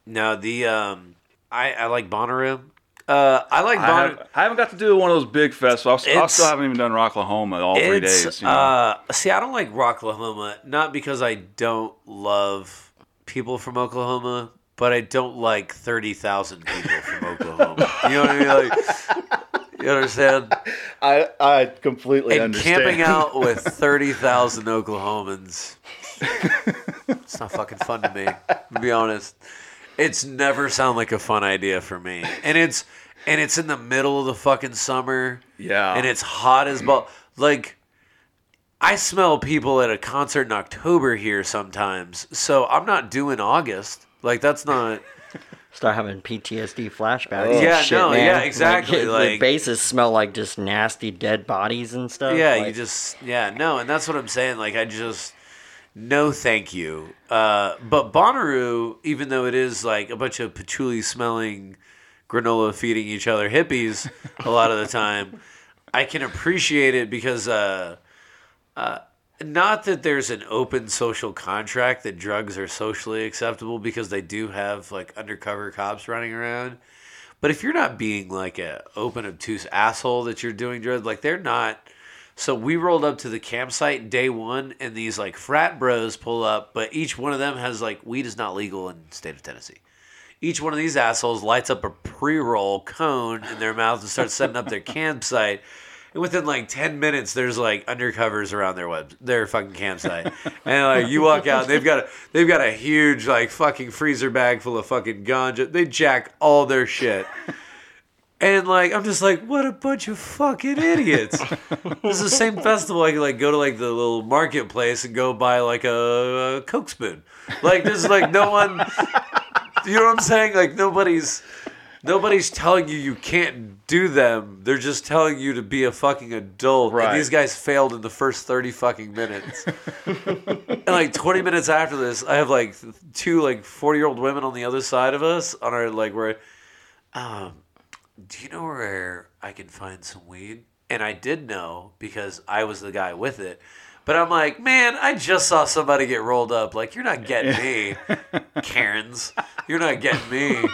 No, the um, I I like Bonnaroo. Uh, I like I, Bonnaroo. have, I haven't got to do one of those big festivals. I, still haven't even done Rocklahoma all three days. You know? uh, see, I don't like Rocklahoma, not because I don't love people from Oklahoma, but I don't like 30,000 people from Oklahoma. You know what I mean? Like, you understand? I I completely And camping out with 30,000 Oklahomans, it's not fucking fun to me, to be honest. It's never sound like a fun idea for me. And it's and it's in the middle of the fucking summer Yeah. and it's hot as ball. Like, I smell people at a concert in October here sometimes, so I'm not doing August. Like, that's not. Start having PTSD flashbacks. Oh, Yeah, shit, no, man. yeah, exactly, the like- bases smell like just nasty dead bodies and stuff. Yeah, you just. Yeah, no, and that's what I'm saying. Like, I just. No, thank you. Uh, but Bonnaroo, even though it is like a bunch of patchouli smelling, granola feeding each other hippies a lot of the time, I can appreciate it because. Uh, not that there's an open social contract that drugs are socially acceptable because they do have like undercover cops running around. But if you're not being like a open obtuse asshole that you're doing drugs, like they're not. So we rolled up to the campsite day one, and these like frat bros pull up, but each one of them has like weed is not legal in the state of Tennessee. Each one of these assholes lights up a pre-roll cone in their mouth and starts setting up their campsite. And within like ten minutes, there's like undercovers around their web, their fucking campsite, and like you walk out, they've got a they've got a huge like fucking freezer bag full of fucking ganja. They jack all their shit, and like I'm just like, what a bunch of fucking idiots. this is the same festival I could like go to like the little marketplace and go buy like a, a Coke spoon. Like this is like no one. You know what I'm saying? Like nobody's Nobody's telling you you can't do them. They're just telling you to be a fucking adult. Right. And these guys failed in the first 30 fucking minutes. and like 20 minutes after this, I have like two like 40 year old women on the other side of us on our like where um do you know where I can find some weed? And I did know because I was the guy with it. But I'm like, man, I just saw somebody get rolled up. Like, you're not getting me, Karens. You're not getting me,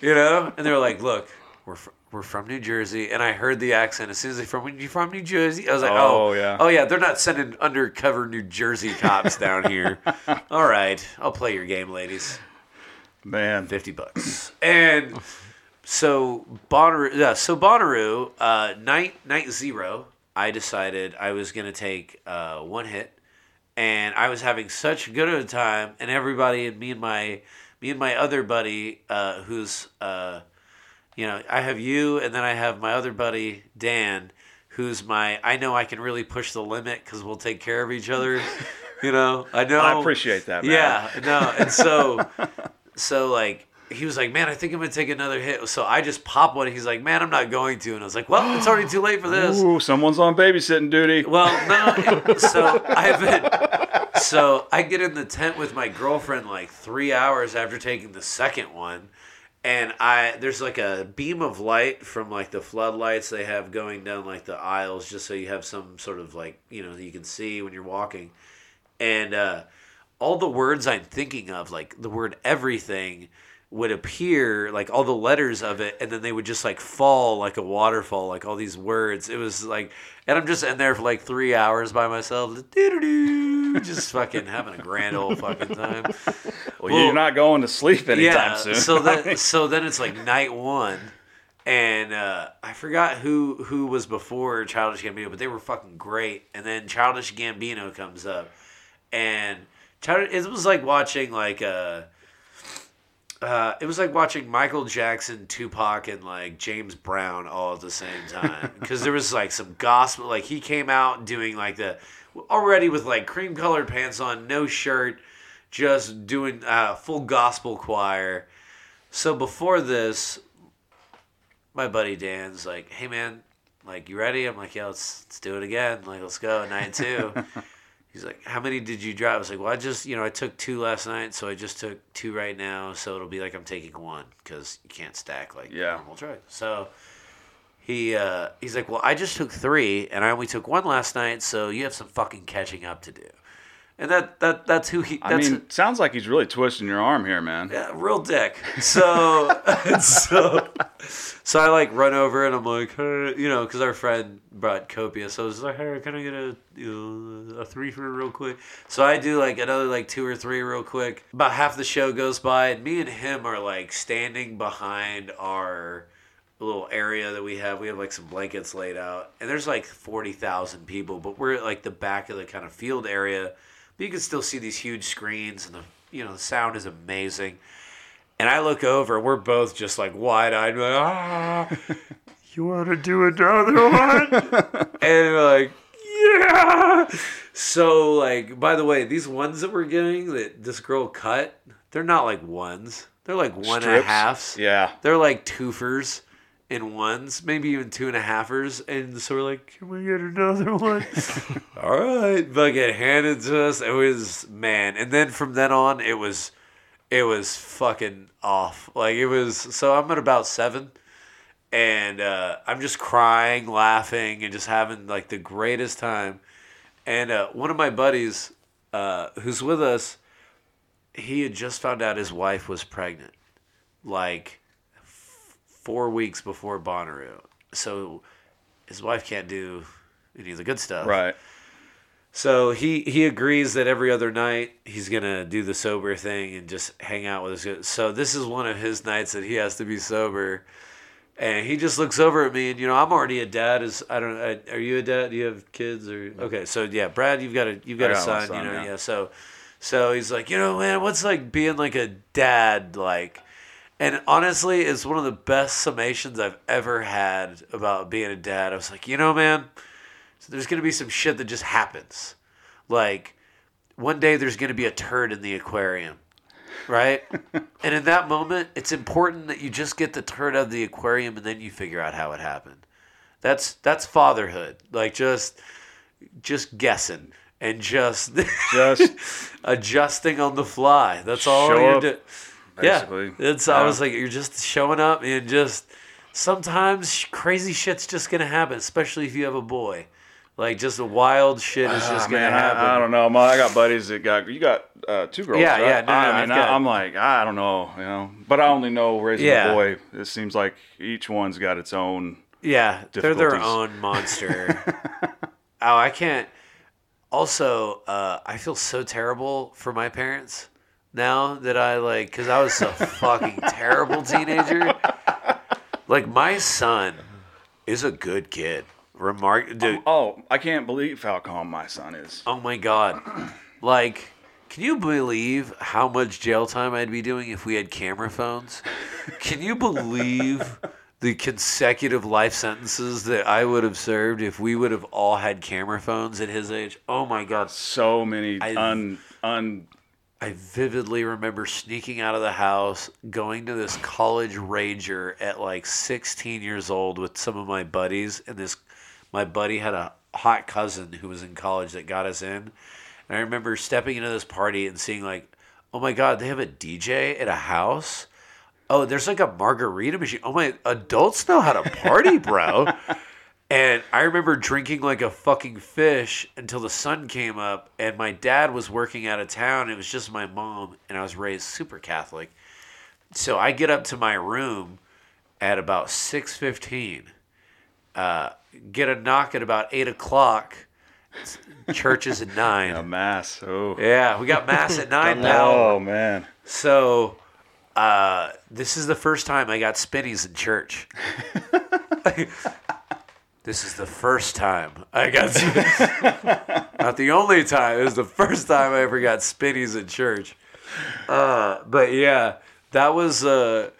you know? And they're like, look, we're fr- we're from New Jersey, and I heard the accent as soon as they from you from New Jersey. I was like, oh, Oh, yeah. oh yeah, they're not sending undercover New Jersey cops down here. All right, I'll play your game, ladies. Man. 50 bucks. And so Bonnaroo, yeah, so Bonnaroo, uh, night night zero, I decided I was gonna take uh, one hit, and I was having such good of a time, and everybody and me and my me and my other buddy, uh, who's uh, you know, I have you, and then I have my other buddy Dan, who's my I know I can really push the limit because we'll take care of each other. You know, I know. I appreciate that, man. Yeah, no, and so so like he was like, "Man, I think I'm gonna take another hit." So I just pop one. He's like, "Man, I'm not going to," and I was like, "Well, it's already too late for this." Ooh, someone's on babysitting duty. Well, no. So I've been. So I get in the tent with my girlfriend like three hours after taking the second one, and I there's like a beam of light from like the floodlights they have going down like the aisles, just so you have some sort of like you know you can see when you're walking, and uh, all the words I'm thinking of, like the word everything. Would appear like all the letters of it, and then they would just like fall like a waterfall, like all these words. It was like, and I'm just in there for like three hours by myself, just fucking having a grand old fucking time. Well, you're not going to sleep anytime yeah, soon. so then so then it's like night one, and uh, I forgot who who was before Childish Gambino, but they were fucking great. And then Childish Gambino comes up, and Child- it was like watching like uh uh, it was like watching Michael Jackson, Tupac, and like James Brown all at the same time because there was like some gospel. Like he came out doing like the already with like cream colored pants on, no shirt, just doing uh, full gospel choir. So before this, my buddy Dan's like, "Hey man, like you ready?" I'm like, "Yeah, let's let's do it again. Like let's go night two. He's like, "How many did you drive?" I was like, "Well, I just you know I took two last night, so I just took two right now. So it'll be like I'm taking one because you can't stack like Yeah. normal drive." So he uh, he's like, "Well, I just took three, and I only took one last night, so you have some fucking catching up to do." And that that that's who he. That's I mean, sounds like he's really twisting your arm here, man. yeah, real dick. So, so, so I like run over and I'm like, hey, you know, because our friend brought copia, so I was like, hey, can I get a you know, a three for real quick? So I do like another like two or three real quick. About half the show goes by, and me and him are like standing behind our little area that we have. We have like some blankets laid out, and there's like forty thousand people, but we're at like the back of the kind of field area. But you can still see these huge screens, and the you know the sound is amazing. And I look over, and we're both just like wide eyed, like ah, you want to do another one? and like, yeah. So like, by the way, these ones that we're getting that this girl cut, they're not like ones. They're like one and a Strips? halves. Yeah. They're like twofers in ones, maybe even two and a halfers. And so we're like, can we get another one? All right. Fucking handed to us. It was, man. And then from then on, it was, it was fucking off. Like it was, so I'm at about seven. And uh, I'm just crying, laughing, and just having like the greatest time. And uh, one of my buddies uh, who's with us, he had just found out his wife was pregnant. Like, four weeks before Bonnaroo. So his wife can't do any of the good stuff. Right. So he he agrees that every other night he's gonna do the sober thing and just hang out with his. good- So this is one of his nights that he has to be sober, and he just looks over at me and you know I'm already a dad. Is I don't I, are you a dad? Do you have kids or okay? So yeah, Brad, you've got a you've got got a son. son, you know yeah. yeah. So so he's like you know man, what's like being like a dad like. And honestly, it's one of the best summations I've ever had about being a dad. I was like, you know, man, there's gonna be some shit that just happens. Like one day there's gonna be a turd in the aquarium. right? and in that moment, it's important that you just get the turd out of the aquarium and then you figure out how it happened. That's that's fatherhood. Like just just guessing and just Just adjusting on the fly. That's all you're doing. Basically. Yeah, it's. I was like, you're just showing up and just sometimes crazy shit's just gonna happen, especially if you have a boy. Like just the wild shit is just Ah, gonna man, I- happen. I, don't know. I got buddies that got you got uh, two girls. Yeah, right? yeah, no, no, I mean, got- I, am like, I don't know, you know, but I only know raising Yeah. a boy. It seems like each one's got its own. Yeah, they're their own monster. oh, I can't. Also, uh, I feel so terrible for my parents now that I like, because I was a fucking terrible teenager. Like, my son is a good kid. Remark, dude. Oh, oh, I can't believe how calm my son is. Oh my god. Like, can you believe how much jail time I'd be doing if we had camera phones? Can you believe the consecutive life sentences that I would have served if we would have all had camera phones at his age? Oh my god. So many I- un un. I vividly remember sneaking out of the house, going to this college rager at like 16 years old with some of my buddies, and this my buddy had a hot cousin who was in college that got us in. And I remember stepping into this party and seeing like, oh my god, they have a DJ at a house. Oh, there's like a margarita machine. Oh my, adults know how to party, bro. And I remember drinking like a fucking fish until the sun came up, and my dad was working out of town. It was just my mom, and I was raised super Catholic. So I get up to my room at about six fifteen. Uh, get a knock at about eight o'clock. Church is at nine. A mass. Oh. Yeah, we got mass at nine now. Oh man. So, uh, this is the first time I got spinnies in church. this is the first time I got. Not the only time. It was the first time I ever got spinnies in church. Uh, but yeah, that was. Uh,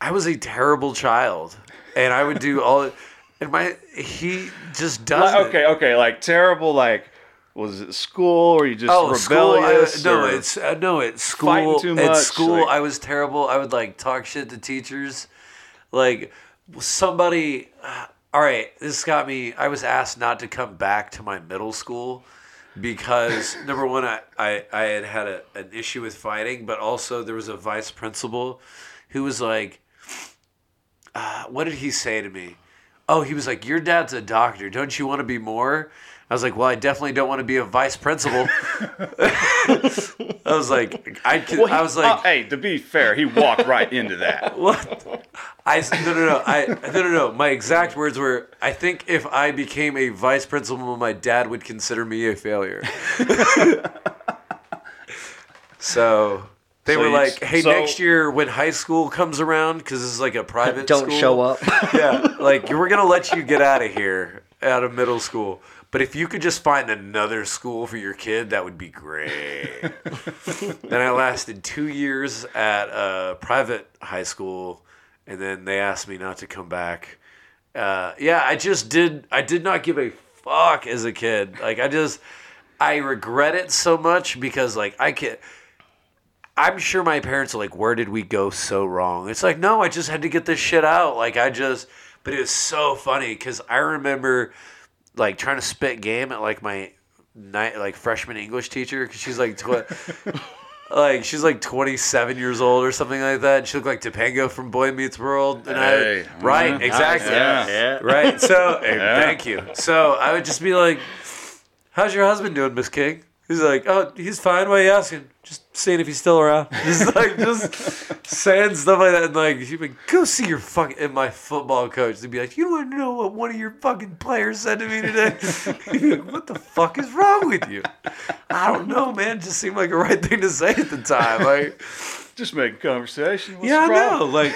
I was a terrible child, and I would do all. And my he just does. Like, okay, okay, like terrible. Like, was it school or you just Oh, school! I, rebellious? no, it's uh, no, it's school. Too At school, like- I was terrible. I would like talk shit to teachers. Like somebody. All right, this got me. I was asked not to come back to my middle school because number one, I I, I had had a, an issue with fighting, but also there was a vice principal who was like, uh, "What did he say to me?" Oh, he was like, "Your dad's a doctor. Don't you want to be more?" I was like, "Well, I definitely don't want to be a vice principal." I was like, I, could, Well, he- I was like, uh, hey, to be fair, he walked right into that. what? I s- no no no I no no no. My exact words were, I think if I became a vice principal, my dad would consider me a failure. so. They So were like, "Hey, so- next year when high school comes around, because this is like a private, school. Don't school, show up. yeah, like we're gonna let you get out of here out of middle school. But if you could just find another school for your kid, that would be great. then I lasted two years at a private high school, and then they asked me not to come back. Uh, yeah, I just did. I did not give a fuck as a kid. Like I just, I regret it so much because like I can't. I'm sure my parents are like, where did we go so wrong? It's like, no, I just had to get this shit out. Like, I just, but it was so funny because I remember like trying to spit game at like my night, like freshman English teacher because she's like, tw- like she's like 27 years old or something like that. And she looked like Topanga from Boy Meets World. And Hey, I, right, mhm. exactly. Yeah. yeah. Right. So, hey, Yeah. thank you. So I would just be like, "How's your husband doing, Miss King?" He's like, "Oh, he's fine. Why are you asking? Just seeing if he's still around." Just like just saying stuff like that, and like she'd be like, "Go see your fucking." And my football coach would be like, "You don't want to know what one of your fucking players said to me today." Like, "What the fuck is wrong with you?" I don't know, man. It just seemed like the right thing to say at the time. Like. Just making conversation. What's Yeah, I know. Like,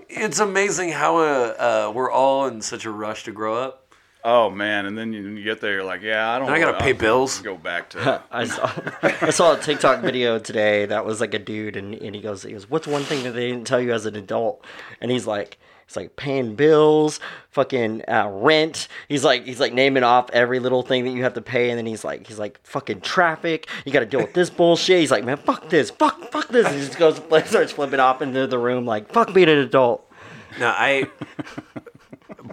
it's amazing how uh, uh, we're all in such a rush to grow up. Oh man, and then you, you get there, you're like, yeah, I don't. Now I gotta pay I'll bills. Go back to. I saw I saw a TikTok video today that was like a dude and, and he goes he goes, What's one thing that they didn't tell you as an adult? And he's like He's like paying bills, fucking uh, rent. He's like he's like naming off every little thing that you have to pay, and then he's like he's like fucking traffic. You got to deal with this bullshit. He's like man, fuck this, fuck fuck this. And he just goes starts flipping off into the room like fuck being an adult. No, I.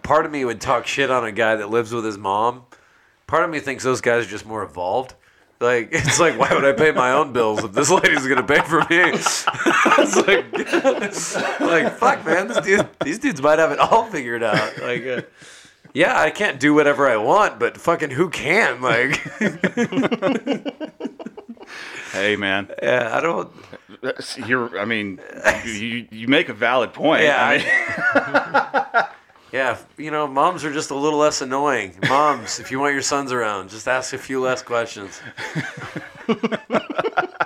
part of me would talk shit on a guy that lives with his mom. Part of me thinks those guys are just more evolved. Like it's like, why would I pay my own bills if this lady's gonna pay for me? it's like, like fuck, man, this dude, these dudes might have it all figured out. Like, uh, yeah, I can't do whatever I want, but fucking who can? Like, Hey, man. yeah, I don't. That's- You're. I mean, you you make a valid point. Yeah, I mean, Yeah, you know, moms are just a little less annoying. Moms, if you want your sons around, just ask a few less questions.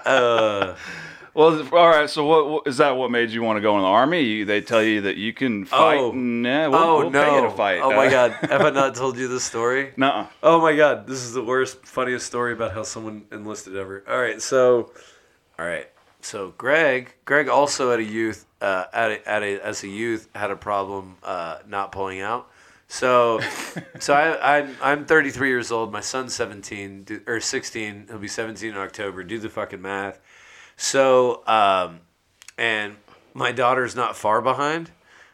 uh, well, all right. So, what, what is that? What made you want to go in the army? You, they tell you that you can fight. Oh. and, yeah, we'll, oh we'll no! to fight. Oh my Uh, god! Have I not told you this story? Nuh-uh. Oh my god! This is the worst, funniest story about how someone enlisted ever. All right, so, all right, so Greg, Greg also at a youth, uh, at a, at a, as a youth had a problem uh, not pulling out. So, so I, I'm I'm 33 years old. My son's 17 do- or 16. He'll be 17 in October. Do the fucking math. So, um, and my daughter's not far behind.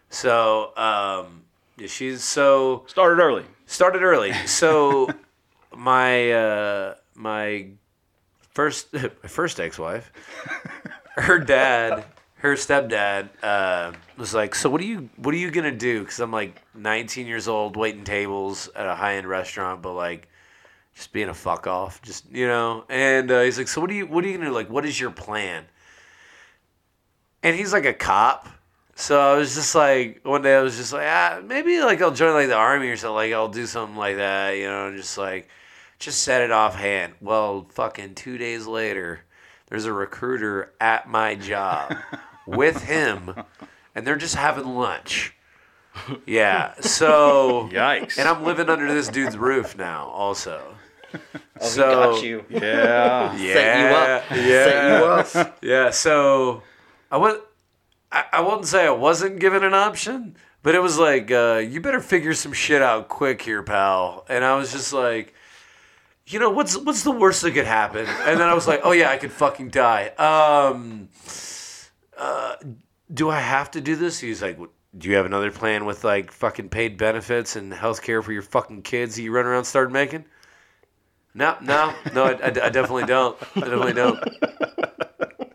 So, um, yeah, she's so Started early. started early. So my uh, my first first ex wife, her dad, her stepdad uh, was like, "So what are you what are you gonna do?" Because I'm like 19 years old, waiting tables at a high end restaurant, but like just being a fuck off, just you know. And uh, he's like, "So what are you what are you gonna do? Like, what is your plan?" And he's like a cop. So I was just like, one day I was just like, ah, maybe like I'll join like the army or something. Like I'll do something like that, you know, just like, just said it offhand. Well, fucking two days later, there's a recruiter at my job with him, and they're just having lunch. Yeah. So. Yikes. And I'm living under this dude's roof now, also. Oh, so, he got you. yeah. Yeah. Set you up. Yeah. Set you up. Yeah, so I would I, I wouldn't say I wasn't given an option, but it was like, uh, you better figure some shit out quick here, pal. And I was just like, you know, what's what's the worst that could happen? And then I was like, oh yeah, I could fucking die. Um uh do I have to do this? He's like, do you have another plan with like fucking paid benefits and health care for your fucking kids that you run around and start making? No, no, no, I, I, I definitely don't. I definitely don't.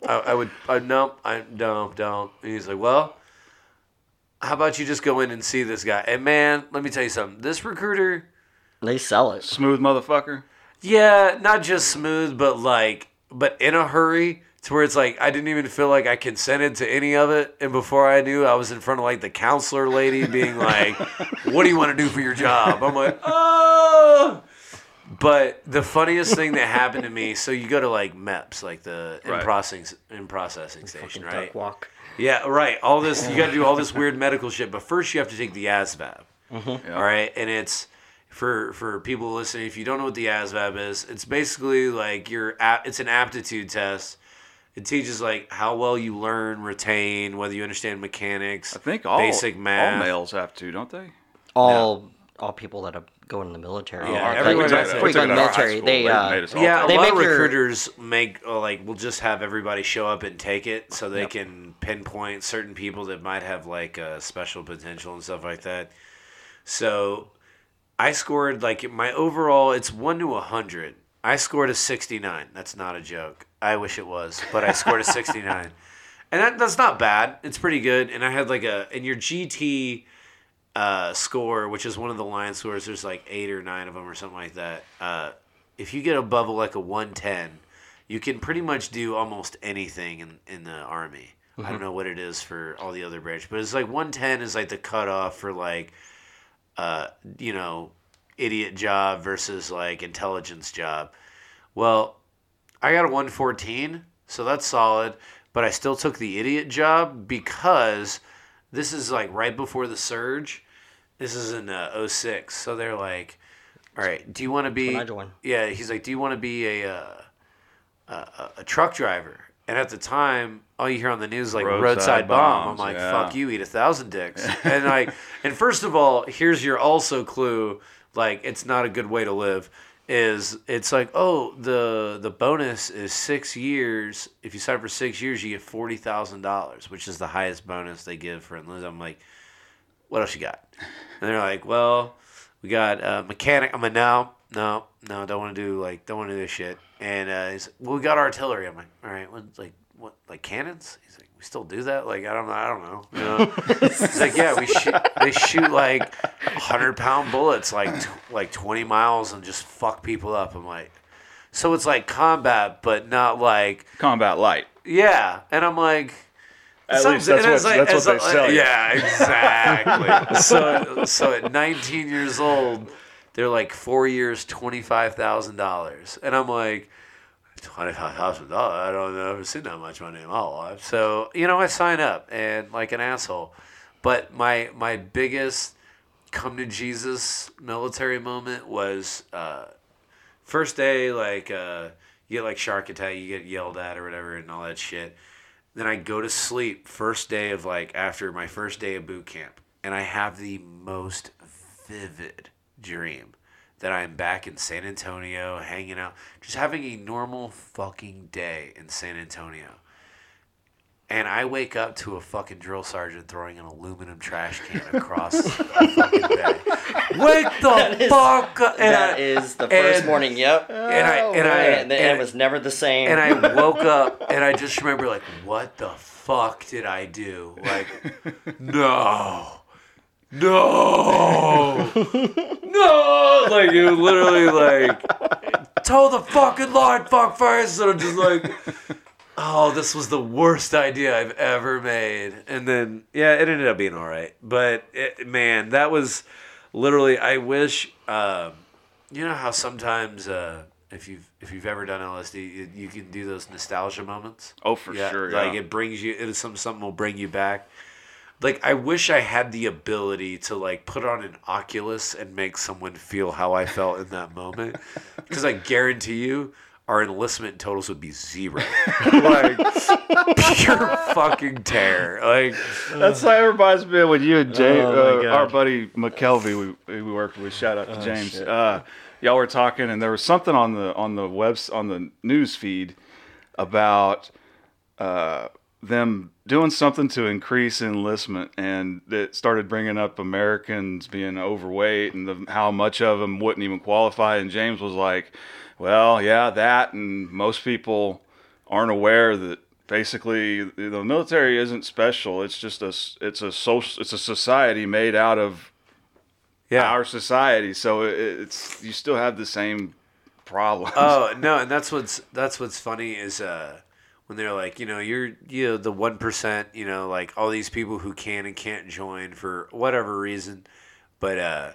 I, I would, I, no, I don't, don't. And he's like, well, how about you just go in and see this guy? And man, let me tell you something. This recruiter, They sell it. Smooth motherfucker. Yeah, not just smooth, but like, but in a hurry to where it's like I didn't even feel like I consented to any of it. And before I knew, I was in front of like the counselor lady being like, "What do you want to do for your job?" I'm like, "Oh." But the funniest thing that happened to me, so you go to like MEPS, like the in Right. processing in processing station, Fucking right? duck walk. Yeah, right. All this you got to do all this weird medical shit, but first you have to take the ASVAB. Mm-hmm. Yeah. All right, and it's for for people listening. If you don't know what the ASVAB is, it's basically like your app. It's an aptitude test. It teaches like how well you learn, retain, whether you understand mechanics. I think all basic math. all males have to, don't they? All all people that go in the military. Yeah, are- everyone like, does before that. you We go took in the at our high military, they They uh, made us all Yeah, a They lot make of your- recruiters make uh, like will just have everybody show up and take it, so they Yep. can pinpoint certain people that might have like uh, special potential and stuff like that. So I scored like my overall. It's one to a hundred. I scored a sixty-nine. That's not a joke. I wish it was, but I scored a sixty-nine, and that, that's not bad. It's pretty good. And I had like a in your GT uh, score, which is one of the line scores. There's like eight or nine of them or something like that. Uh, if you get above like a 110, you can pretty much do almost anything in, in the army. I don't know what it is for all the other branches, but it's like 110 is like the cutoff for like, uh, you know, idiot job versus like intelligence job. Well, I got a 114, so that's solid, but I still took the idiot job because this is like right before the surge. This is in uh, 06. So they're like, all right, do you want to be. when I joined. Yeah, he's like, do you want to be a, uh, a, a, a truck driver? And at the time, all you hear on the news is like Roadside roadside, bomb. I'm like, yeah. fuck you, eat a thousand dicks. and like, and first of all, here's your also clue. Like, it's not a good way to live. Is it's like, oh, the the bonus is six years. If you sign for six years, you get forty thousand dollars, which is the highest bonus they give for enlist. I'm like, what else you got? And they're like, well, we got uh, mechanic. I'm like, no, no, no, don't want to do like, don't want to do this shit. And uh, he's, well, we got artillery. I'm like, all right, what's like, what, like cannons? He's like, we still do that? Like, I don't know, I don't know. You know? he's like, yeah, we shoot. They shoot like hundred pound bullets, like tw- like twenty miles, and just fuck people up. I'm like, so it's like combat, but not like, Combat light. yeah. And I'm like. At Some- least that's what, like- that's what they like- sell you. Yeah, exactly. so, so at 19 years old, they're like four years, twenty five thousand dollars, and I'm like, twenty five thousand dollars. I don't know. I've seen that much money in my life. So you know, I sign up and like an asshole. But my my biggest come to Jesus military moment was uh, first day like uh, you get like shark attack, you get yelled at or whatever, and all that shit. Then I go to sleep first day of like after my first day of boot camp, and I have the most vivid dream that I'm back in San Antonio hanging out, just having a normal fucking day in San Antonio. And I wake up to a fucking drill sergeant throwing an aluminum trash can across the fucking bay. Wake the is- fuck up! And That I- is the first and- morning. Yep. and I and I oh, and, and, it was never the same. and I woke up and I just remember like, what the fuck did I do? Like, no, no, no! Like it was literally like, tell the fucking Lord fuck first, and I'm just like. Oh, this was the worst idea I've ever made. And then, yeah, it ended up being all right. But it, man, that was literally. I wish. Um, you know how sometimes uh, if you've if you've ever done LSD, you, you can do those nostalgia moments. Oh, for sure. Yeah. Like it brings you. It is some something will bring you back. Like I wish I had the ability to like put on an Oculus and make someone feel how I felt in that moment, because I guarantee you. Our enlistment totals would be zero, like pure fucking terror. Like, That's how everybody's been with you and James. Oh, uh, our buddy McKelvey, we, we worked with. Shout out to James. Uh, y'all were talking, and there was something on the on the webs on the news feed about uh, them doing something to increase enlistment, and it started bringing up Americans being overweight and the, how much of them wouldn't even qualify. And James was like, "Well, yeah, that, and most people aren't aware that." Basically, the military isn't special. It's just a it's a social it's a society made out of yeah, our society. So it's you still have the same problems. Oh no, and that's what's that's what's funny is uh, when they're like, you know, you're you know the one percent, you know, like all these people who can and can't join for whatever reason, but uh,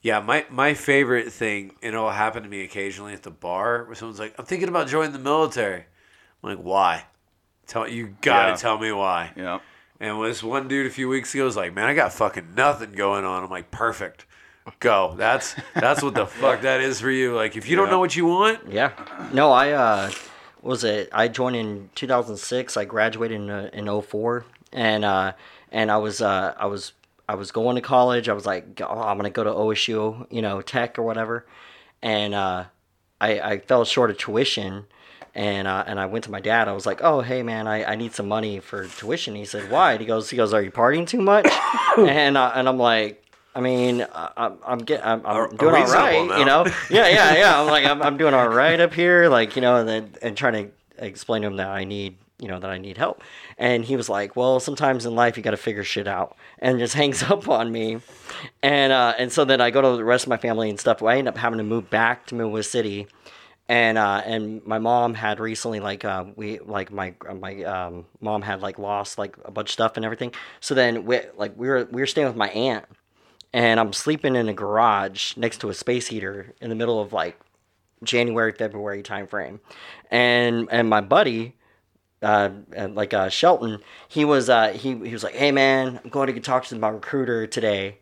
yeah, my my favorite thing, and it'll happen to me occasionally at the bar, where someone's like, I'm thinking about joining the military. I'm like, why? Tell you gotta Yeah. tell me why. yeah. And this one dude a few weeks ago was like, "Man, I got fucking nothing going on." I'm like, "Perfect, go." That's that's what the fuck that is for you. Like, if you don't know what you want, Yeah. No, I uh what was it I joined in 2006. I graduated in uh, in 04 and uh and I was uh I was I was going to college. I was like oh, I'm going to go to OSU, you know, tech or whatever. And uh I I fell short of tuition and uh, and I went to my dad. I was like, "Oh, hey man, I, I need some money for tuition." He said, "Why?" He goes, "He goes, are you partying too much?" and uh, and I'm like, I mean, I, I'm I'm getting I'm, I'm A- a doing all right, you know. Yeah, yeah, yeah. I'm like, I'm, I'm doing all right up here, like you know, and then and trying to explain to him that I need, you know, that I need help. And he was like, "Well, sometimes in life you got to figure shit out," and just hangs up on me. And uh, and so then I go to the rest of my family and stuff. I end up having to move back to Midwest City and uh, and my mom had recently like uh, we like my my um, mom had like lost like a bunch of stuff and everything. So then we like we were we were staying with my aunt, and I'm sleeping in a garage next to a space heater in the middle of like January February time frame, and and my buddy. Uh, and, like uh, Shelton, he was uh, he he was like, "Hey man, I'm going to talk to my recruiter today,"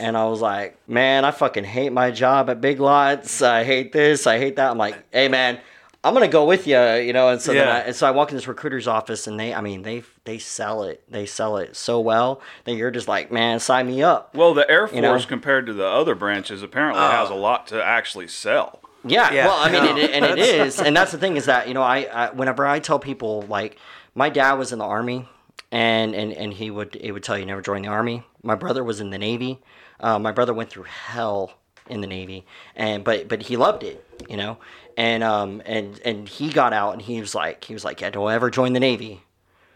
And I was like, man, I fucking hate my job at Big Lots. I hate this. I hate that. I'm like, hey, man, I'm gonna go with you, you know. And so then Yeah. I, and so I walk in this recruiter's office, and they, I mean, they they sell it, they sell it so well that you're just like, man, sign me up. Well, the Air Force You know? compared to the other branches apparently has a lot to actually sell. Yeah, Yeah. well, I mean, No. it, and it is, and that's the thing is that you know, I, I whenever I tell people like my dad was in the army, and and and he would he would tell you never join the army. My brother was in the navy. Uh, my brother went through hell in the navy, and but but he loved it, you know, and um and and he got out and he was like he was like yeah don't ever join the navy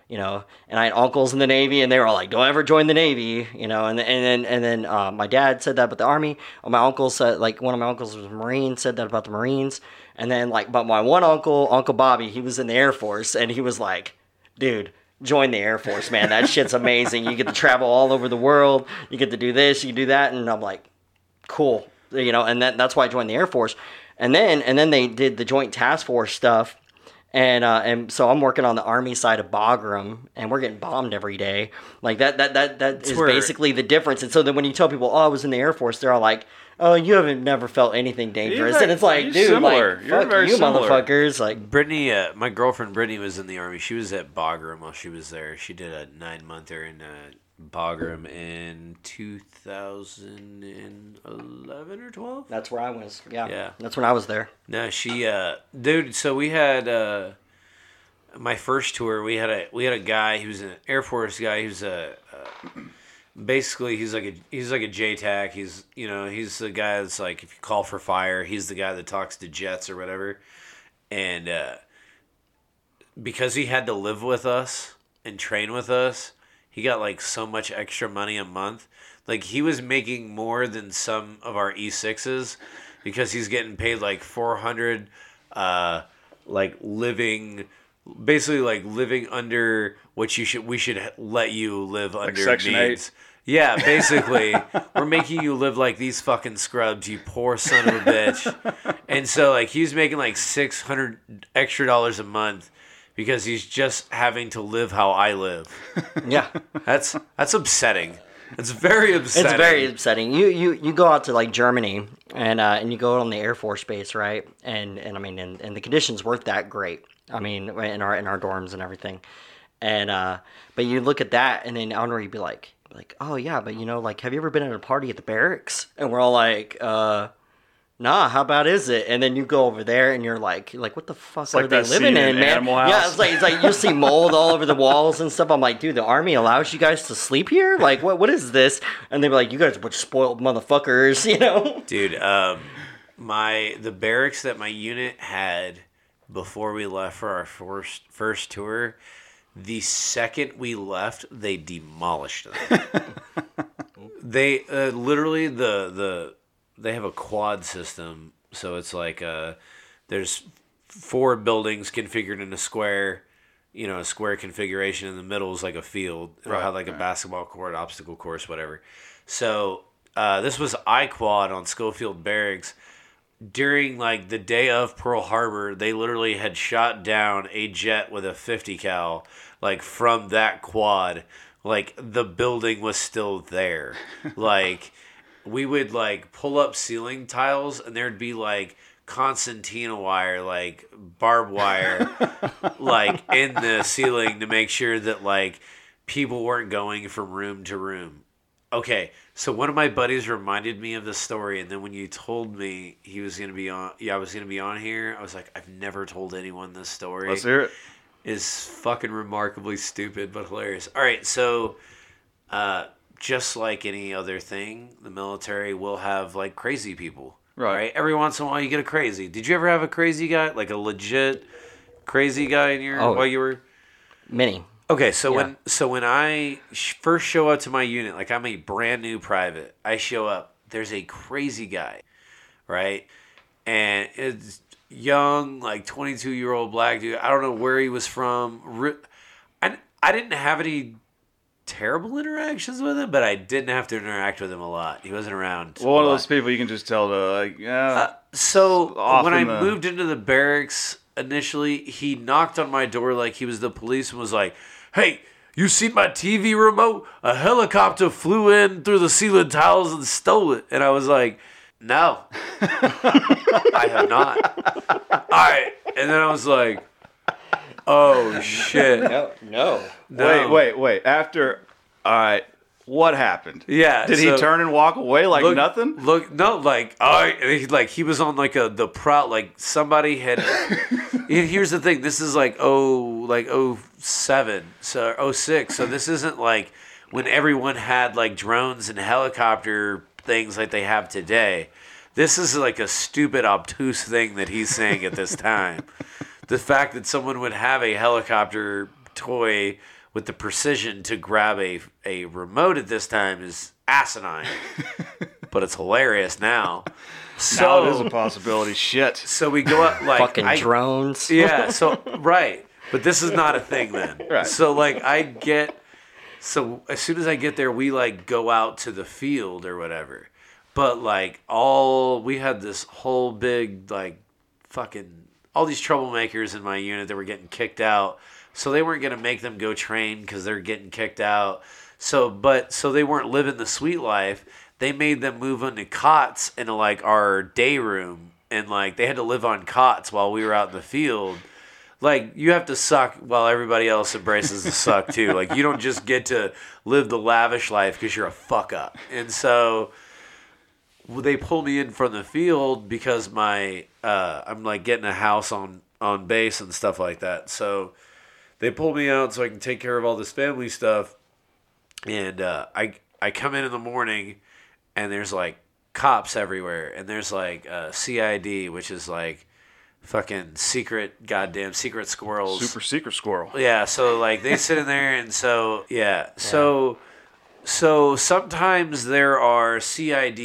you know, and I had uncles in the Navy, and they were all like, "Don't ever join the Navy," you know, and and then and then uh, my dad said that about the Army. My uncle said like one of my uncles was a Marine, said that about the Marines, and then like but my one uncle, Uncle Bobby, he was in the Air Force, and he was like, "Dude." Join the Air Force, man. That shit's amazing. You get to travel all over the world. You get to do this, you do that, and I'm like, cool you know and that, that's why i joined the air force and then and then they did the joint task force stuff and uh, and so i'm working on the army side of bagram and we're getting bombed every day like that that that that is where- basically the difference and so then when you tell people oh i was in the air force they're all like oh you haven't never felt anything dangerous very- and it's like you're dude similar. like You're fuck you similar. motherfuckers like Brittany, uh, my girlfriend Brittany was in the army. She was at Bagram while she was there. She did a nine monther in uh, Bagram in 2011 or 12. that's where i was yeah Yeah. that's when i was there No, she, uh, dude. So we had uh, my first tour. We had a we had a guy. He was an Air Force guy. He was a uh, basically he's like a he's like a JTAC. He's you know he's the guy that's like if you call for fire, he's the guy that talks to jets or whatever. And uh, because he had to live with us and train with us, he got like so much extra money a month. Like he was making more than some of our E6s because he's getting paid like 400 uh like living basically like living under what you should we should let you live under Section eight? Yeah, basically, we're making you live like these fucking scrubs, you poor son of a bitch. And so, like, he's making like six hundred extra dollars a month because he's just having to live how I live. yeah That's that's upsetting. It's very upsetting. It's very upsetting. You you you go out to like Germany and uh, and you go on the Air Force base, right? And and I mean, and, and the conditions weren't that great. I mean, in our in our dorms and everything. And uh, but you look at that, and then Honor, you'd be like, like, oh yeah, but you know, like, have you ever been at a party at the barracks? And we're all like, uh. Nah, how bad is it? And then you go over there and you're like, you're like, what the fuck are like they that living scene in, in man? Animal Yeah, it's like it's like you see mold all over the walls and stuff. I'm like, dude, the army allows you guys to sleep here? Like, what what is this? And they're like, you guys are a bunch of spoiled motherfuckers, you know? Dude, um, my the barracks that my unit had before we left for our first first tour, the second we left, they demolished them. they uh, literally the the they have a quad system, so it's like uh, there's four buildings configured in a square. You know, a square configuration in the middle is like a field. It'll Right, have like a basketball court, obstacle course, whatever. So uh, this was iQuad on Schofield Barracks. During like the day of Pearl Harbor, they literally had shot down a jet with a 50 cal, like from that quad. Like the building was still there. like we would like pull up ceiling tiles and there'd be like concertina wire, like barbed wire, like in the ceiling to make sure that like people weren't going from room to room. Okay, so one of my buddies reminded me of the story, and then when you told me he was gonna be on, yeah, I was gonna be on here. I was like, I've never told anyone this story. Let's hear it. Is fucking remarkably stupid but hilarious. All right, so uh, just like any other thing, the military will have like crazy people. Right. Every once in a while, you get a crazy. Did you ever have a crazy guy, like a legit crazy guy in your Oh. while you were? Many. Okay, so Yeah. when so when I sh- first show up to my unit, like I'm a brand new private, I show up. There's a crazy guy, right? And it's young, like 22 year old black dude. I don't know where he was from. I I didn't have any terrible interactions with him, but I didn't have to interact with him a lot. He wasn't around. Well, one of those people you can just tell to like, yeah. Uh, so when I the- moved into the barracks initially, he knocked on my door like he was the police and was like, "Hey, you seen my TV remote? A helicopter flew in through the ceiling tiles and stole it." And I was like, no, I have not. All right, and then I was like, oh shit. No, no. No. Wait, wait, wait. After, all right, what happened? Yeah. Did so- he turn and walk away like look, nothing? Look, no, like I he, like he was on like a the pro like somebody had. here's the thing: this is like oh like oh seven so oh six. So this isn't like when everyone had like drones and helicopter things like they have today. This is like a stupid obtuse thing that he's saying at this time. the fact that someone would have a helicopter toy with the precision to grab a a remote at this time is asinine. but it's hilarious now. So Now it is a possibility. Shit. so we go up like Fucking I- drones. yeah, so right. But this is not a thing then. Right. So like I get so as soon as I get there we like go out to the field or whatever. But like all we had this whole big like fucking all these troublemakers in my unit that were getting kicked out. So they weren't going to make them go train cuz they're getting kicked out. So but so they weren't living the sweet life. They made them move into cots into like our day room and like they had to live on cots while we were out in the field like you have to suck while everybody else embraces the suck too. Like you don't just get to live the lavish life because you're a fuck up. And so they pull me in from the field because my uh, I'm like getting a house on on base and stuff like that. So they pull me out so I can take care of all this family stuff. And uh, I I come in in the morning and there's like cops everywhere and there's like uh, CID which is like fucking secret goddamn secret squirrels Super secret squirrel. yeah so like they sit in there and so yeah so so sometimes there are cid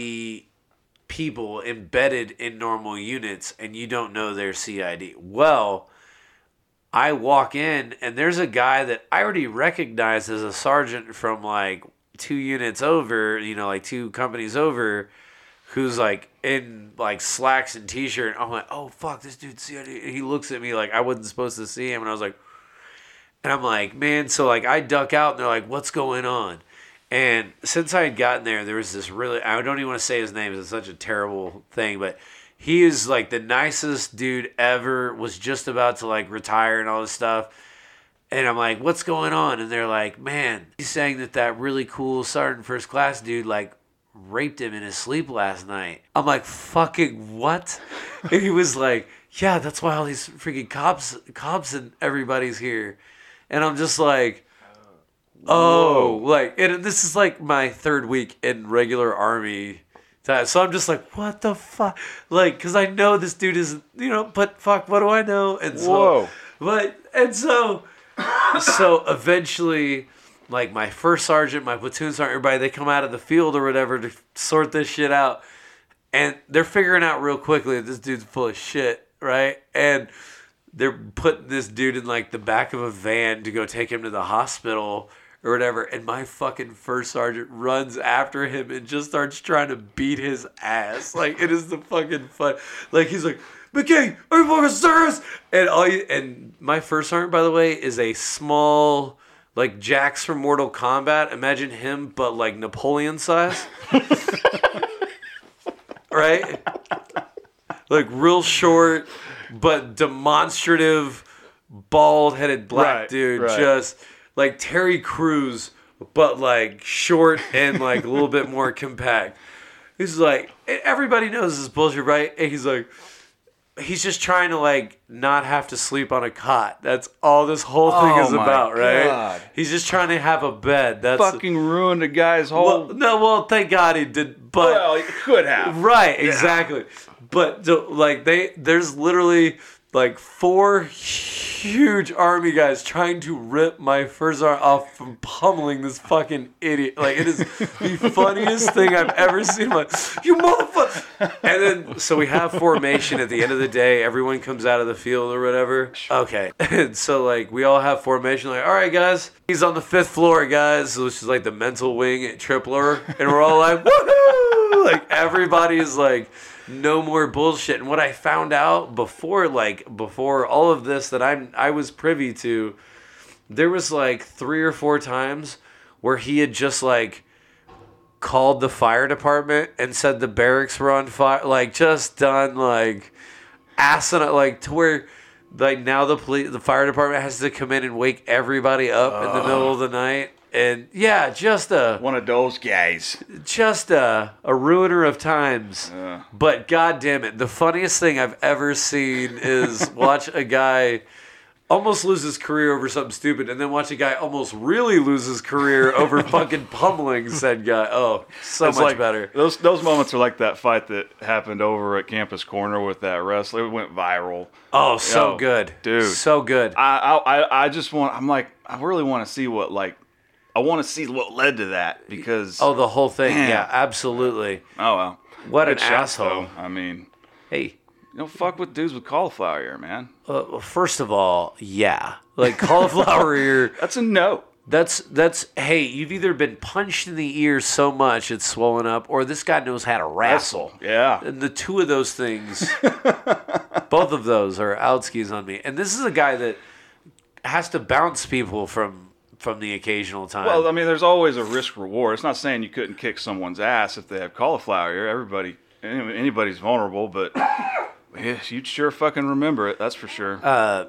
people embedded in normal units and you don't know they're cid well i walk in and there's a guy that i already recognize as a sergeant from like two units over you know like two companies over who's like in like slacks and t-shirt. I'm like, oh fuck, this dude's CID. He looks at me like I wasn't supposed to see him, and I was like, and I'm like, man, so like I duck out, and they're like, what's going on? And since I had gotten there, there was this really I don't even want to say his name. It's such a terrible thing, but he is like the nicest dude ever. Was just about to like retire and all this stuff. And I'm like, what's going on? And they're like, man, he's saying that that really cool sergeant first class dude like raped him in his sleep last night. I'm like, fucking what? And he was like, yeah, that's why all these freaking cops, cops and everybody's here. And I'm just like, oh, like, and this is like my third week in regular army. time. So I'm just like, what the fuck? Like, cause I know this dude is, you know, but fuck, what do I know? And so, Whoa. but, and so, so eventually, like my first sergeant, my platoon sergeant, everybody, they come out of the field or whatever to sort this shit out. And they're figuring out real quickly that this dude's full of shit, right? And they're putting this dude in like the back of a van to go take him to the hospital or whatever. And my fucking first sergeant runs after him and just starts trying to beat his ass. Like it is the fucking fun. Like he's like, McKay, are you fucking serious? And all you, and my first sergeant, by the way, is a small like Jax from Mortal Kombat. Imagine him, but like Napoleon size. right? Like real short, but demonstrative, bald headed black Right, dude. right. Just like Terry Crews, but like short and like a little bit more compact. He's like, everybody knows this is bullshit, right? And he's like, he's just trying to like not have to sleep on a cot. That's all this whole thing Oh is about, right? God. He's just trying to have a bed. That's Fucking ruined a guy's whole. well, no. Well, thank God he did, but well, you could have. Right, exactly. But like they, there's literally like four huge army guys trying to rip my first arm off from pummeling this fucking idiot. Like it is the funniest thing I've ever seen. Like you motherfucker. And then so we have formation at the end of the day. Everyone comes out of the field or whatever. Okay, and so like we all have formation. Like all right, guys, he's on the fifth floor, guys, which is like the mental wing at Tripler, and we're all like woohoo! Like everybody is like no more bullshit. And what I found out before, like before all of this that I'm I was privy to, there was like three or four times where he had just like called the fire department and said the barracks were on fire. Like just done like asinine, like to where like now the police, the fire department has to come in and wake everybody up in the middle of the night. And yeah, just a One of those guys. just a, a ruiner of times. Uh. But god damn it, the funniest thing I've ever seen is watch a guy almost lose his career over something stupid, and then watch a guy almost really lose his career over fucking pummeling said guy. Oh, so It's much like better. Those those moments are like that fight that happened over at Campus Corner with that wrestler. It went viral. Oh, so Yo, good, dude. So good. I I- I just want. I'm like I really want to see what like. I want to see what led to that because oh, the whole thing. Man. Yeah, absolutely. oh well. What Good an shot, asshole. though. I mean, Hey, you don't fuck with dudes with cauliflower ear, man. uh, well, first of all, yeah, like cauliflower ear. That's a no. That's that's hey, you've either been punched in the ear so much it's swollen up, or this guy knows how to wrestle. Yeah. And the two of those things, both of those are outskis on me. And this is a guy that has to bounce people from from the occasional time. Well, I mean, there's always a risk reward. It's not saying you couldn't kick someone's ass if they have cauliflower ear. Everybody, anybody's vulnerable, but yes, you'd sure fucking remember it. That's for sure. Uh,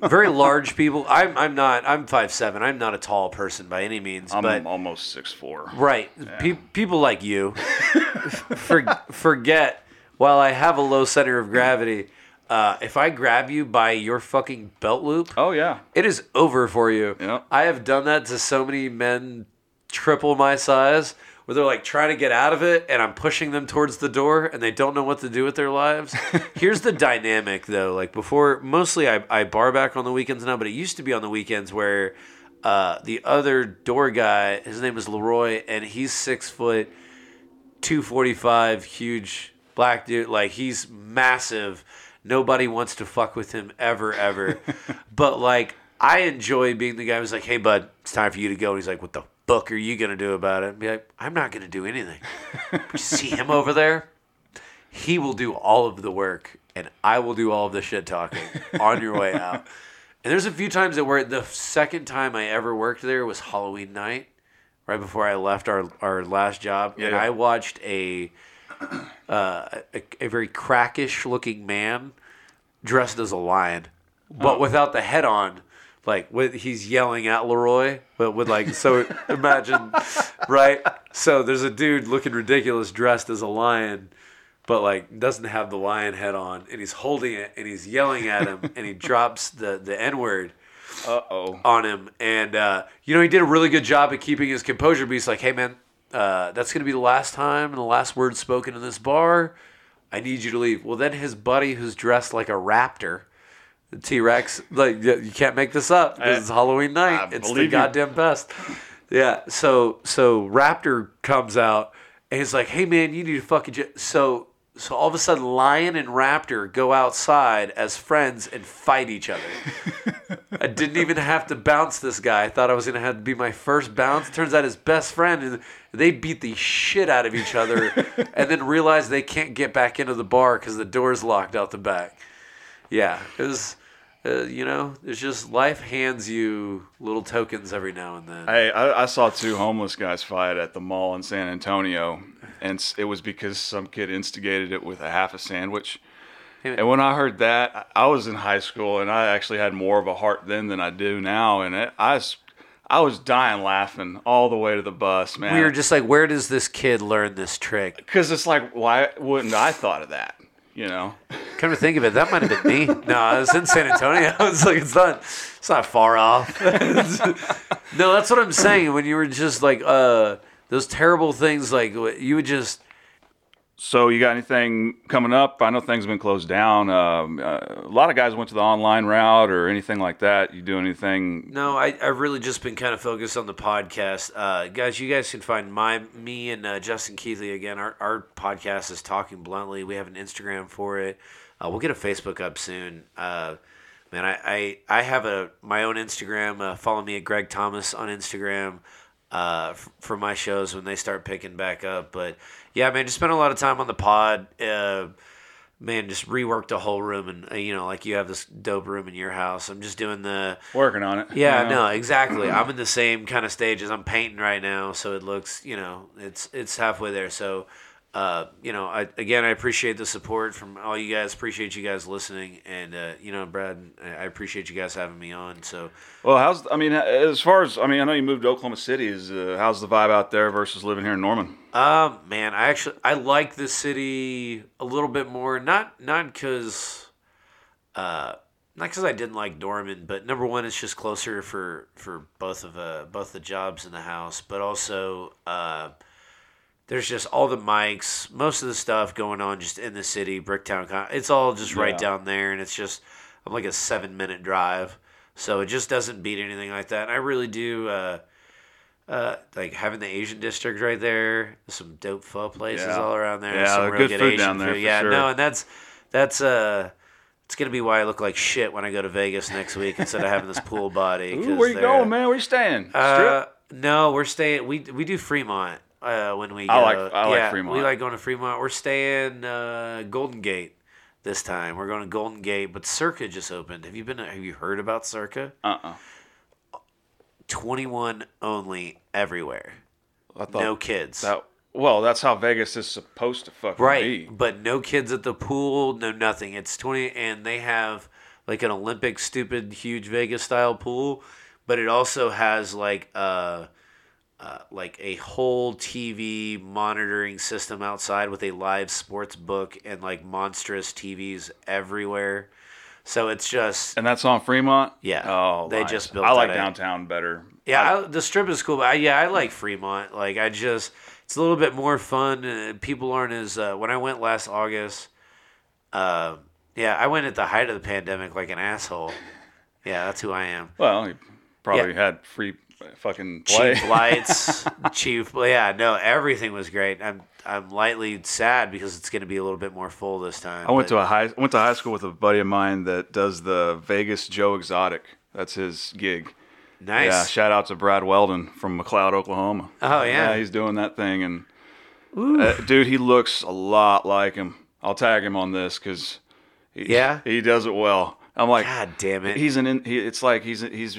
Very large people. I'm I'm not. I'm five seven. I'm not a tall person by any means. I'm but almost six four. Right. Pe- people like you for- forget while I have a low center of gravity, uh, if I grab you by your fucking belt loop, Oh yeah. it is over for you. I have done that to so many men triple my size where they're like trying to get out of it and I'm pushing them towards the door and they don't know what to do with their lives. Here's the dynamic though. Like before, mostly I, I bar back on the weekends now, but it used to be on the weekends where uh, the other door guy, his name is Leroy, and he's six foot, 245, huge black dude. Like he's massive. Nobody wants to fuck with him ever, ever. but like, I enjoy being the guy who's like, "Hey, bud, it's time for you to go." And he's like, "What the fuck are you gonna do about it?" And be like, "I'm not gonna do anything." You see him over there? He will do all of the work, and I will do all of the shit talking on your way out. And there's a few times that where the second time I ever worked there was Halloween night, right before I left our our last job, and Yeah. I watched a uh, a, a very crackish looking man dressed as a lion, but Oh. without the head on. Like with, he's yelling at Leroy, but with like so imagine, right? So there's a dude looking ridiculous dressed as a lion, but like doesn't have the lion head on, and he's holding it and he's yelling at him, and he drops the the n word Uh oh. on him. And, uh, you know, he did a really good job at keeping his composure. But he's like, hey, man, uh, that's to be the last time and the last word spoken in this bar. I need you to leave. Well, then his buddy, who's dressed like a raptor, the T Rex, like, you can't make this up. This is Halloween night. I it's the believe you. goddamn best. Yeah. So, so Raptor comes out and he's like, hey, man, you need to fucking. J-. So, so all of a sudden, Lion and Raptor go outside as friends and fight each other. I didn't even have to bounce this guy. I thought I was gonna have to be my first bounce. Turns out his best friend, and they beat the shit out of each other, and then realize they can't get back into the bar because the door's locked out the back. Yeah, it was. Uh, you know, it's just life hands you little tokens every now and then. Hey, I, I saw two homeless guys fight at the mall in San Antonio, and it was because some kid instigated it with a half a sandwich. And when I heard that, I was in high school, and I actually had more of a heart then than I do now, and it, I I was dying laughing all the way to the bus, man. we were just like, where does this kid learn this trick? because it's like, why wouldn't I thought of that? You know, Come to think of it, that might have been me. No, I was in San Antonio. It's like it's not, it's not far off. no, that's what I'm saying. When you were just like, uh, those terrible things, like you would just. So you got anything coming up? I know things have been closed down. Um, uh, a lot of guys went to the online route or anything like that. You do anything? No, I, I've really just been kind of focused on the podcast. Uh, guys, you guys can find my me and uh, Justin Keithley again. Our, our podcast is Talking Bluntly. We have an Instagram for it. Uh, we'll get a Facebook up soon. Uh, man, I, I, I have a my own Instagram. Uh, follow me at Greg Thomas on Instagram uh, for my shows when they start picking back up. But yeah, man, just spent a lot of time on the pod. Uh, man, just reworked the whole room, and uh, you know, like you have this dope room in your house. I'm just doing the Working on it. yeah, you know? no, exactly. I'm in the same kind of stages. I'm painting right now, so it looks, you know, it's it's halfway there. So, uh, you know, I again, I appreciate the support from all you guys. Appreciate you guys listening, and uh, you know, Brad, I appreciate you guys having me on. So, Well, how's I mean, as far as I mean, I know you moved to Oklahoma City. Is uh, how's the vibe out there versus living here in Norman? um, man, I actually I like this city a little bit more. Not not because, uh, not because I didn't like Norman, but number one, it's just closer for for both of uh both the jobs in the house, but also uh, there's just all the mics, most of the stuff going on just in the city, Bricktown. It's all just right Yeah. down there, and it's just I'm like a seven minute drive, so it just doesn't beat anything like that. And I really do. Uh, uh, like having the Asian district right there, some dope pho places Yeah. all around there. Yeah, some good food down there, for Yeah, sure. no, and that's that's uh, it's gonna be why I look like shit when I go to Vegas next week instead of having this pool body. Ooh, where you going, man? Where you staying? Uh, no, we're staying. We we do Fremont uh, when we. Go. I like- I like yeah, Fremont. We like going to Fremont. We're staying uh, Golden Gate this time. We're going to Golden Gate, but Circa just opened. Have you been? Have you heard about Circa? uh-uh. Twenty one only everywhere. I thought No kids. that. Well, that's how Vegas is supposed to fucking Right, be. but no kids at the pool, no nothing. It's twenty, and they have like an Olympic, stupid, huge Vegas style pool, but it also has like uh, uh, like a whole TV monitoring system outside with a live sports book and like monstrous TVs everywhere. So it's just And that's on Fremont. Yeah, Oh, they nice. just built I like out. downtown better. Yeah, I, the strip is cool, but I, yeah, I like Fremont. Like, I just it's a little bit more fun. Uh, people aren't as uh, when I went last August. Uh, yeah, I went at the height of the pandemic like an asshole. Yeah, that's who I am. Well, you probably Yeah. had free fucking play. Cheap lights, cheap. Yeah, no, everything was great. I'm I'm lightly sad because it's going to be a little bit more full this time. I went but- to a high went to high school with a buddy of mine that does the Vegas Joe Exotic. That's his gig. nice. Yeah, shout out to Brad Weldon from McLoud, Oklahoma. Oh, yeah. he's doing that thing, and uh, dude, he looks a lot like him. I'll tag him on this because Yeah? he does it well. I'm like, God damn it. he's an. In, he, it's like he's he's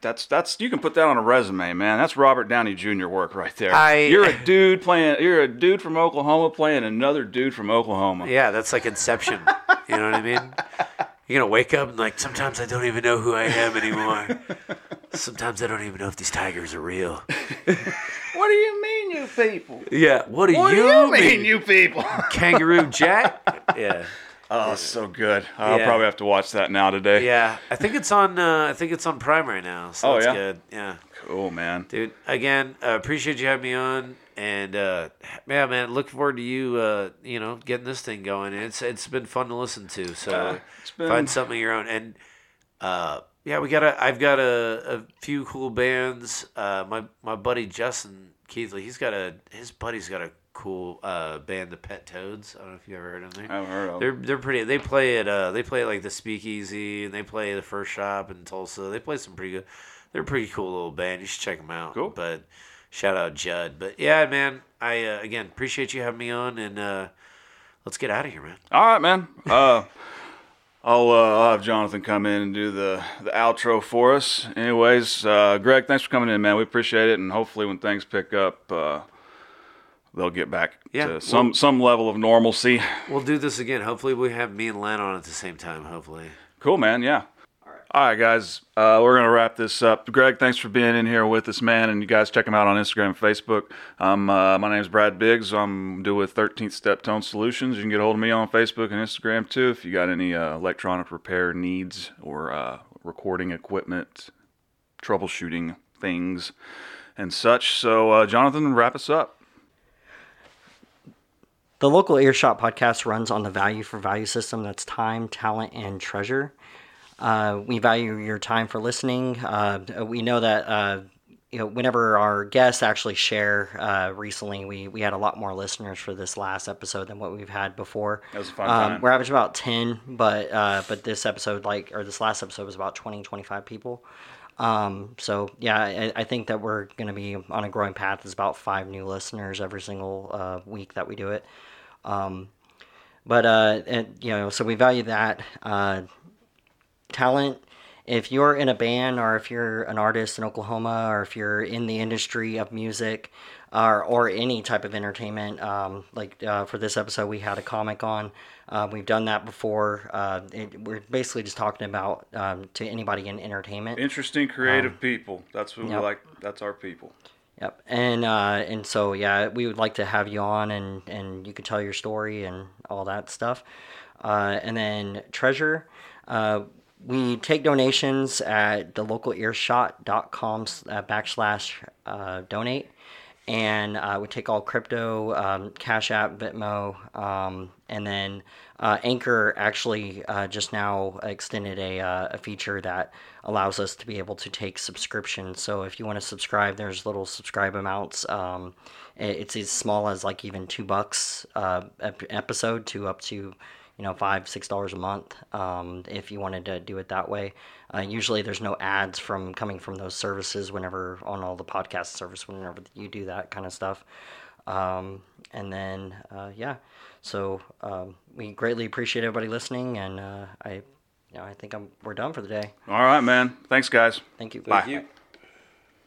that's that's you can put that on a resume, man. That's Robert Downey Jr. work right there. I- you're a dude playing. You're a dude from Oklahoma playing another dude from Oklahoma. Yeah, that's like Inception. you know what I mean? You're gonna wake up and like sometimes I don't even know who I am anymore. Sometimes I don't even know if these tigers are real. What do you mean, you people? Yeah. What do What you, do you mean? mean, you people? Kangaroo Jack? Yeah. Oh, so good. I'll Yeah. probably have to watch that now today. Yeah. I think it's on uh, I think it's on Prime right now. So Oh, that's yeah? good. Yeah. Cool, man. Dude, again, uh, appreciate you having me on and uh, yeah, man, look forward to you uh, you know, getting this thing going. It's it's been fun to listen to. So Uh, it's been- find something of your own and uh, yeah, we got a. I've got a, a few cool bands. Uh, my my buddy Justin Keithley, he's got a his buddy's got a cool uh, band, the Pet Toads. I don't know if you ever heard of them. I haven't heard of. They're they're pretty. They play at uh they play at like the Speakeasy and they play the First Shop in Tulsa. They play some pretty good. They're a pretty cool little band. You should check them out. Cool. But shout out Judd. But yeah, man. I uh, again appreciate you having me on and uh, let's get out of here, man. All right, man. Uh, I'll, uh, I'll have Jonathan come in and do the, the outro for us. Anyways, uh, Greg, thanks for coming in, man. We appreciate it, and hopefully, when things pick up, uh, they'll get back Yeah, to some well- some level of normalcy. We'll do this again. Hopefully, we have me and Len on at the same time. Hopefully. Cool, man. Yeah. All right, guys. Uh, we're gonna wrap this up. Greg, thanks for being in here with us, man. And you guys check him out on Instagram and Facebook. Um, uh, my name's Brad Biggs. I'm do with 13th Step Tone Solutions. You can get a hold of me on Facebook and Instagram too if you got any uh, electronic repair needs or uh, recording equipment, troubleshooting things, and such. So, uh, Jonathan, wrap us up. The local earshot podcast runs on the value for value system that's time, talent, and treasure. Uh, we value your time for listening. Uh, we know that uh, you know whenever our guests actually share. Uh, recently, we we had a lot more listeners for this last episode than what we've had before. That was a fun um. We're averaging about ten, but uh, but this episode, like or this last episode, was about 20, 25 people. Um, so yeah, I, I think that we're going to be on a growing path. It's about five new listeners every single uh, week that we do it. Um, but uh, and, you know, so we value that uh, talent. If you're in a band, or if you're an artist in Oklahoma, or if you're in the industry of music, or or any type of entertainment, um, like uh, for this episode, we had a comic on. Uh, we've done that before. Uh, it, we're basically just talking about um, to anybody in entertainment. Interesting, creative people. That's what Um, yep. we like. That's our people. Yep, and uh, and so yeah, we would like to have you on, and and you could tell your story and all that stuff. Uh, and then treasure, uh, we take donations at the local earshot.com uh, backslash uh, donate, and uh, we take all crypto, um, Cash App, Venmo, um, and then uh, Anchor actually uh, just now extended a, uh, a feature that allows us to be able to take subscriptions. So if you want to subscribe, there's little subscribe amounts. Um, it's as small as like even two bucks uh, ep- episode to up to you know five six dollars a month um, if you wanted to do it that way. Uh, usually there's no ads from coming from those services whenever on all the podcast service whenever you do that kind of stuff. Um, and then uh, yeah, so um, we greatly appreciate everybody listening, and uh, I, you know, I think I'm we're done for the day. All right, man. Thanks, guys. Thank you. Bye. You.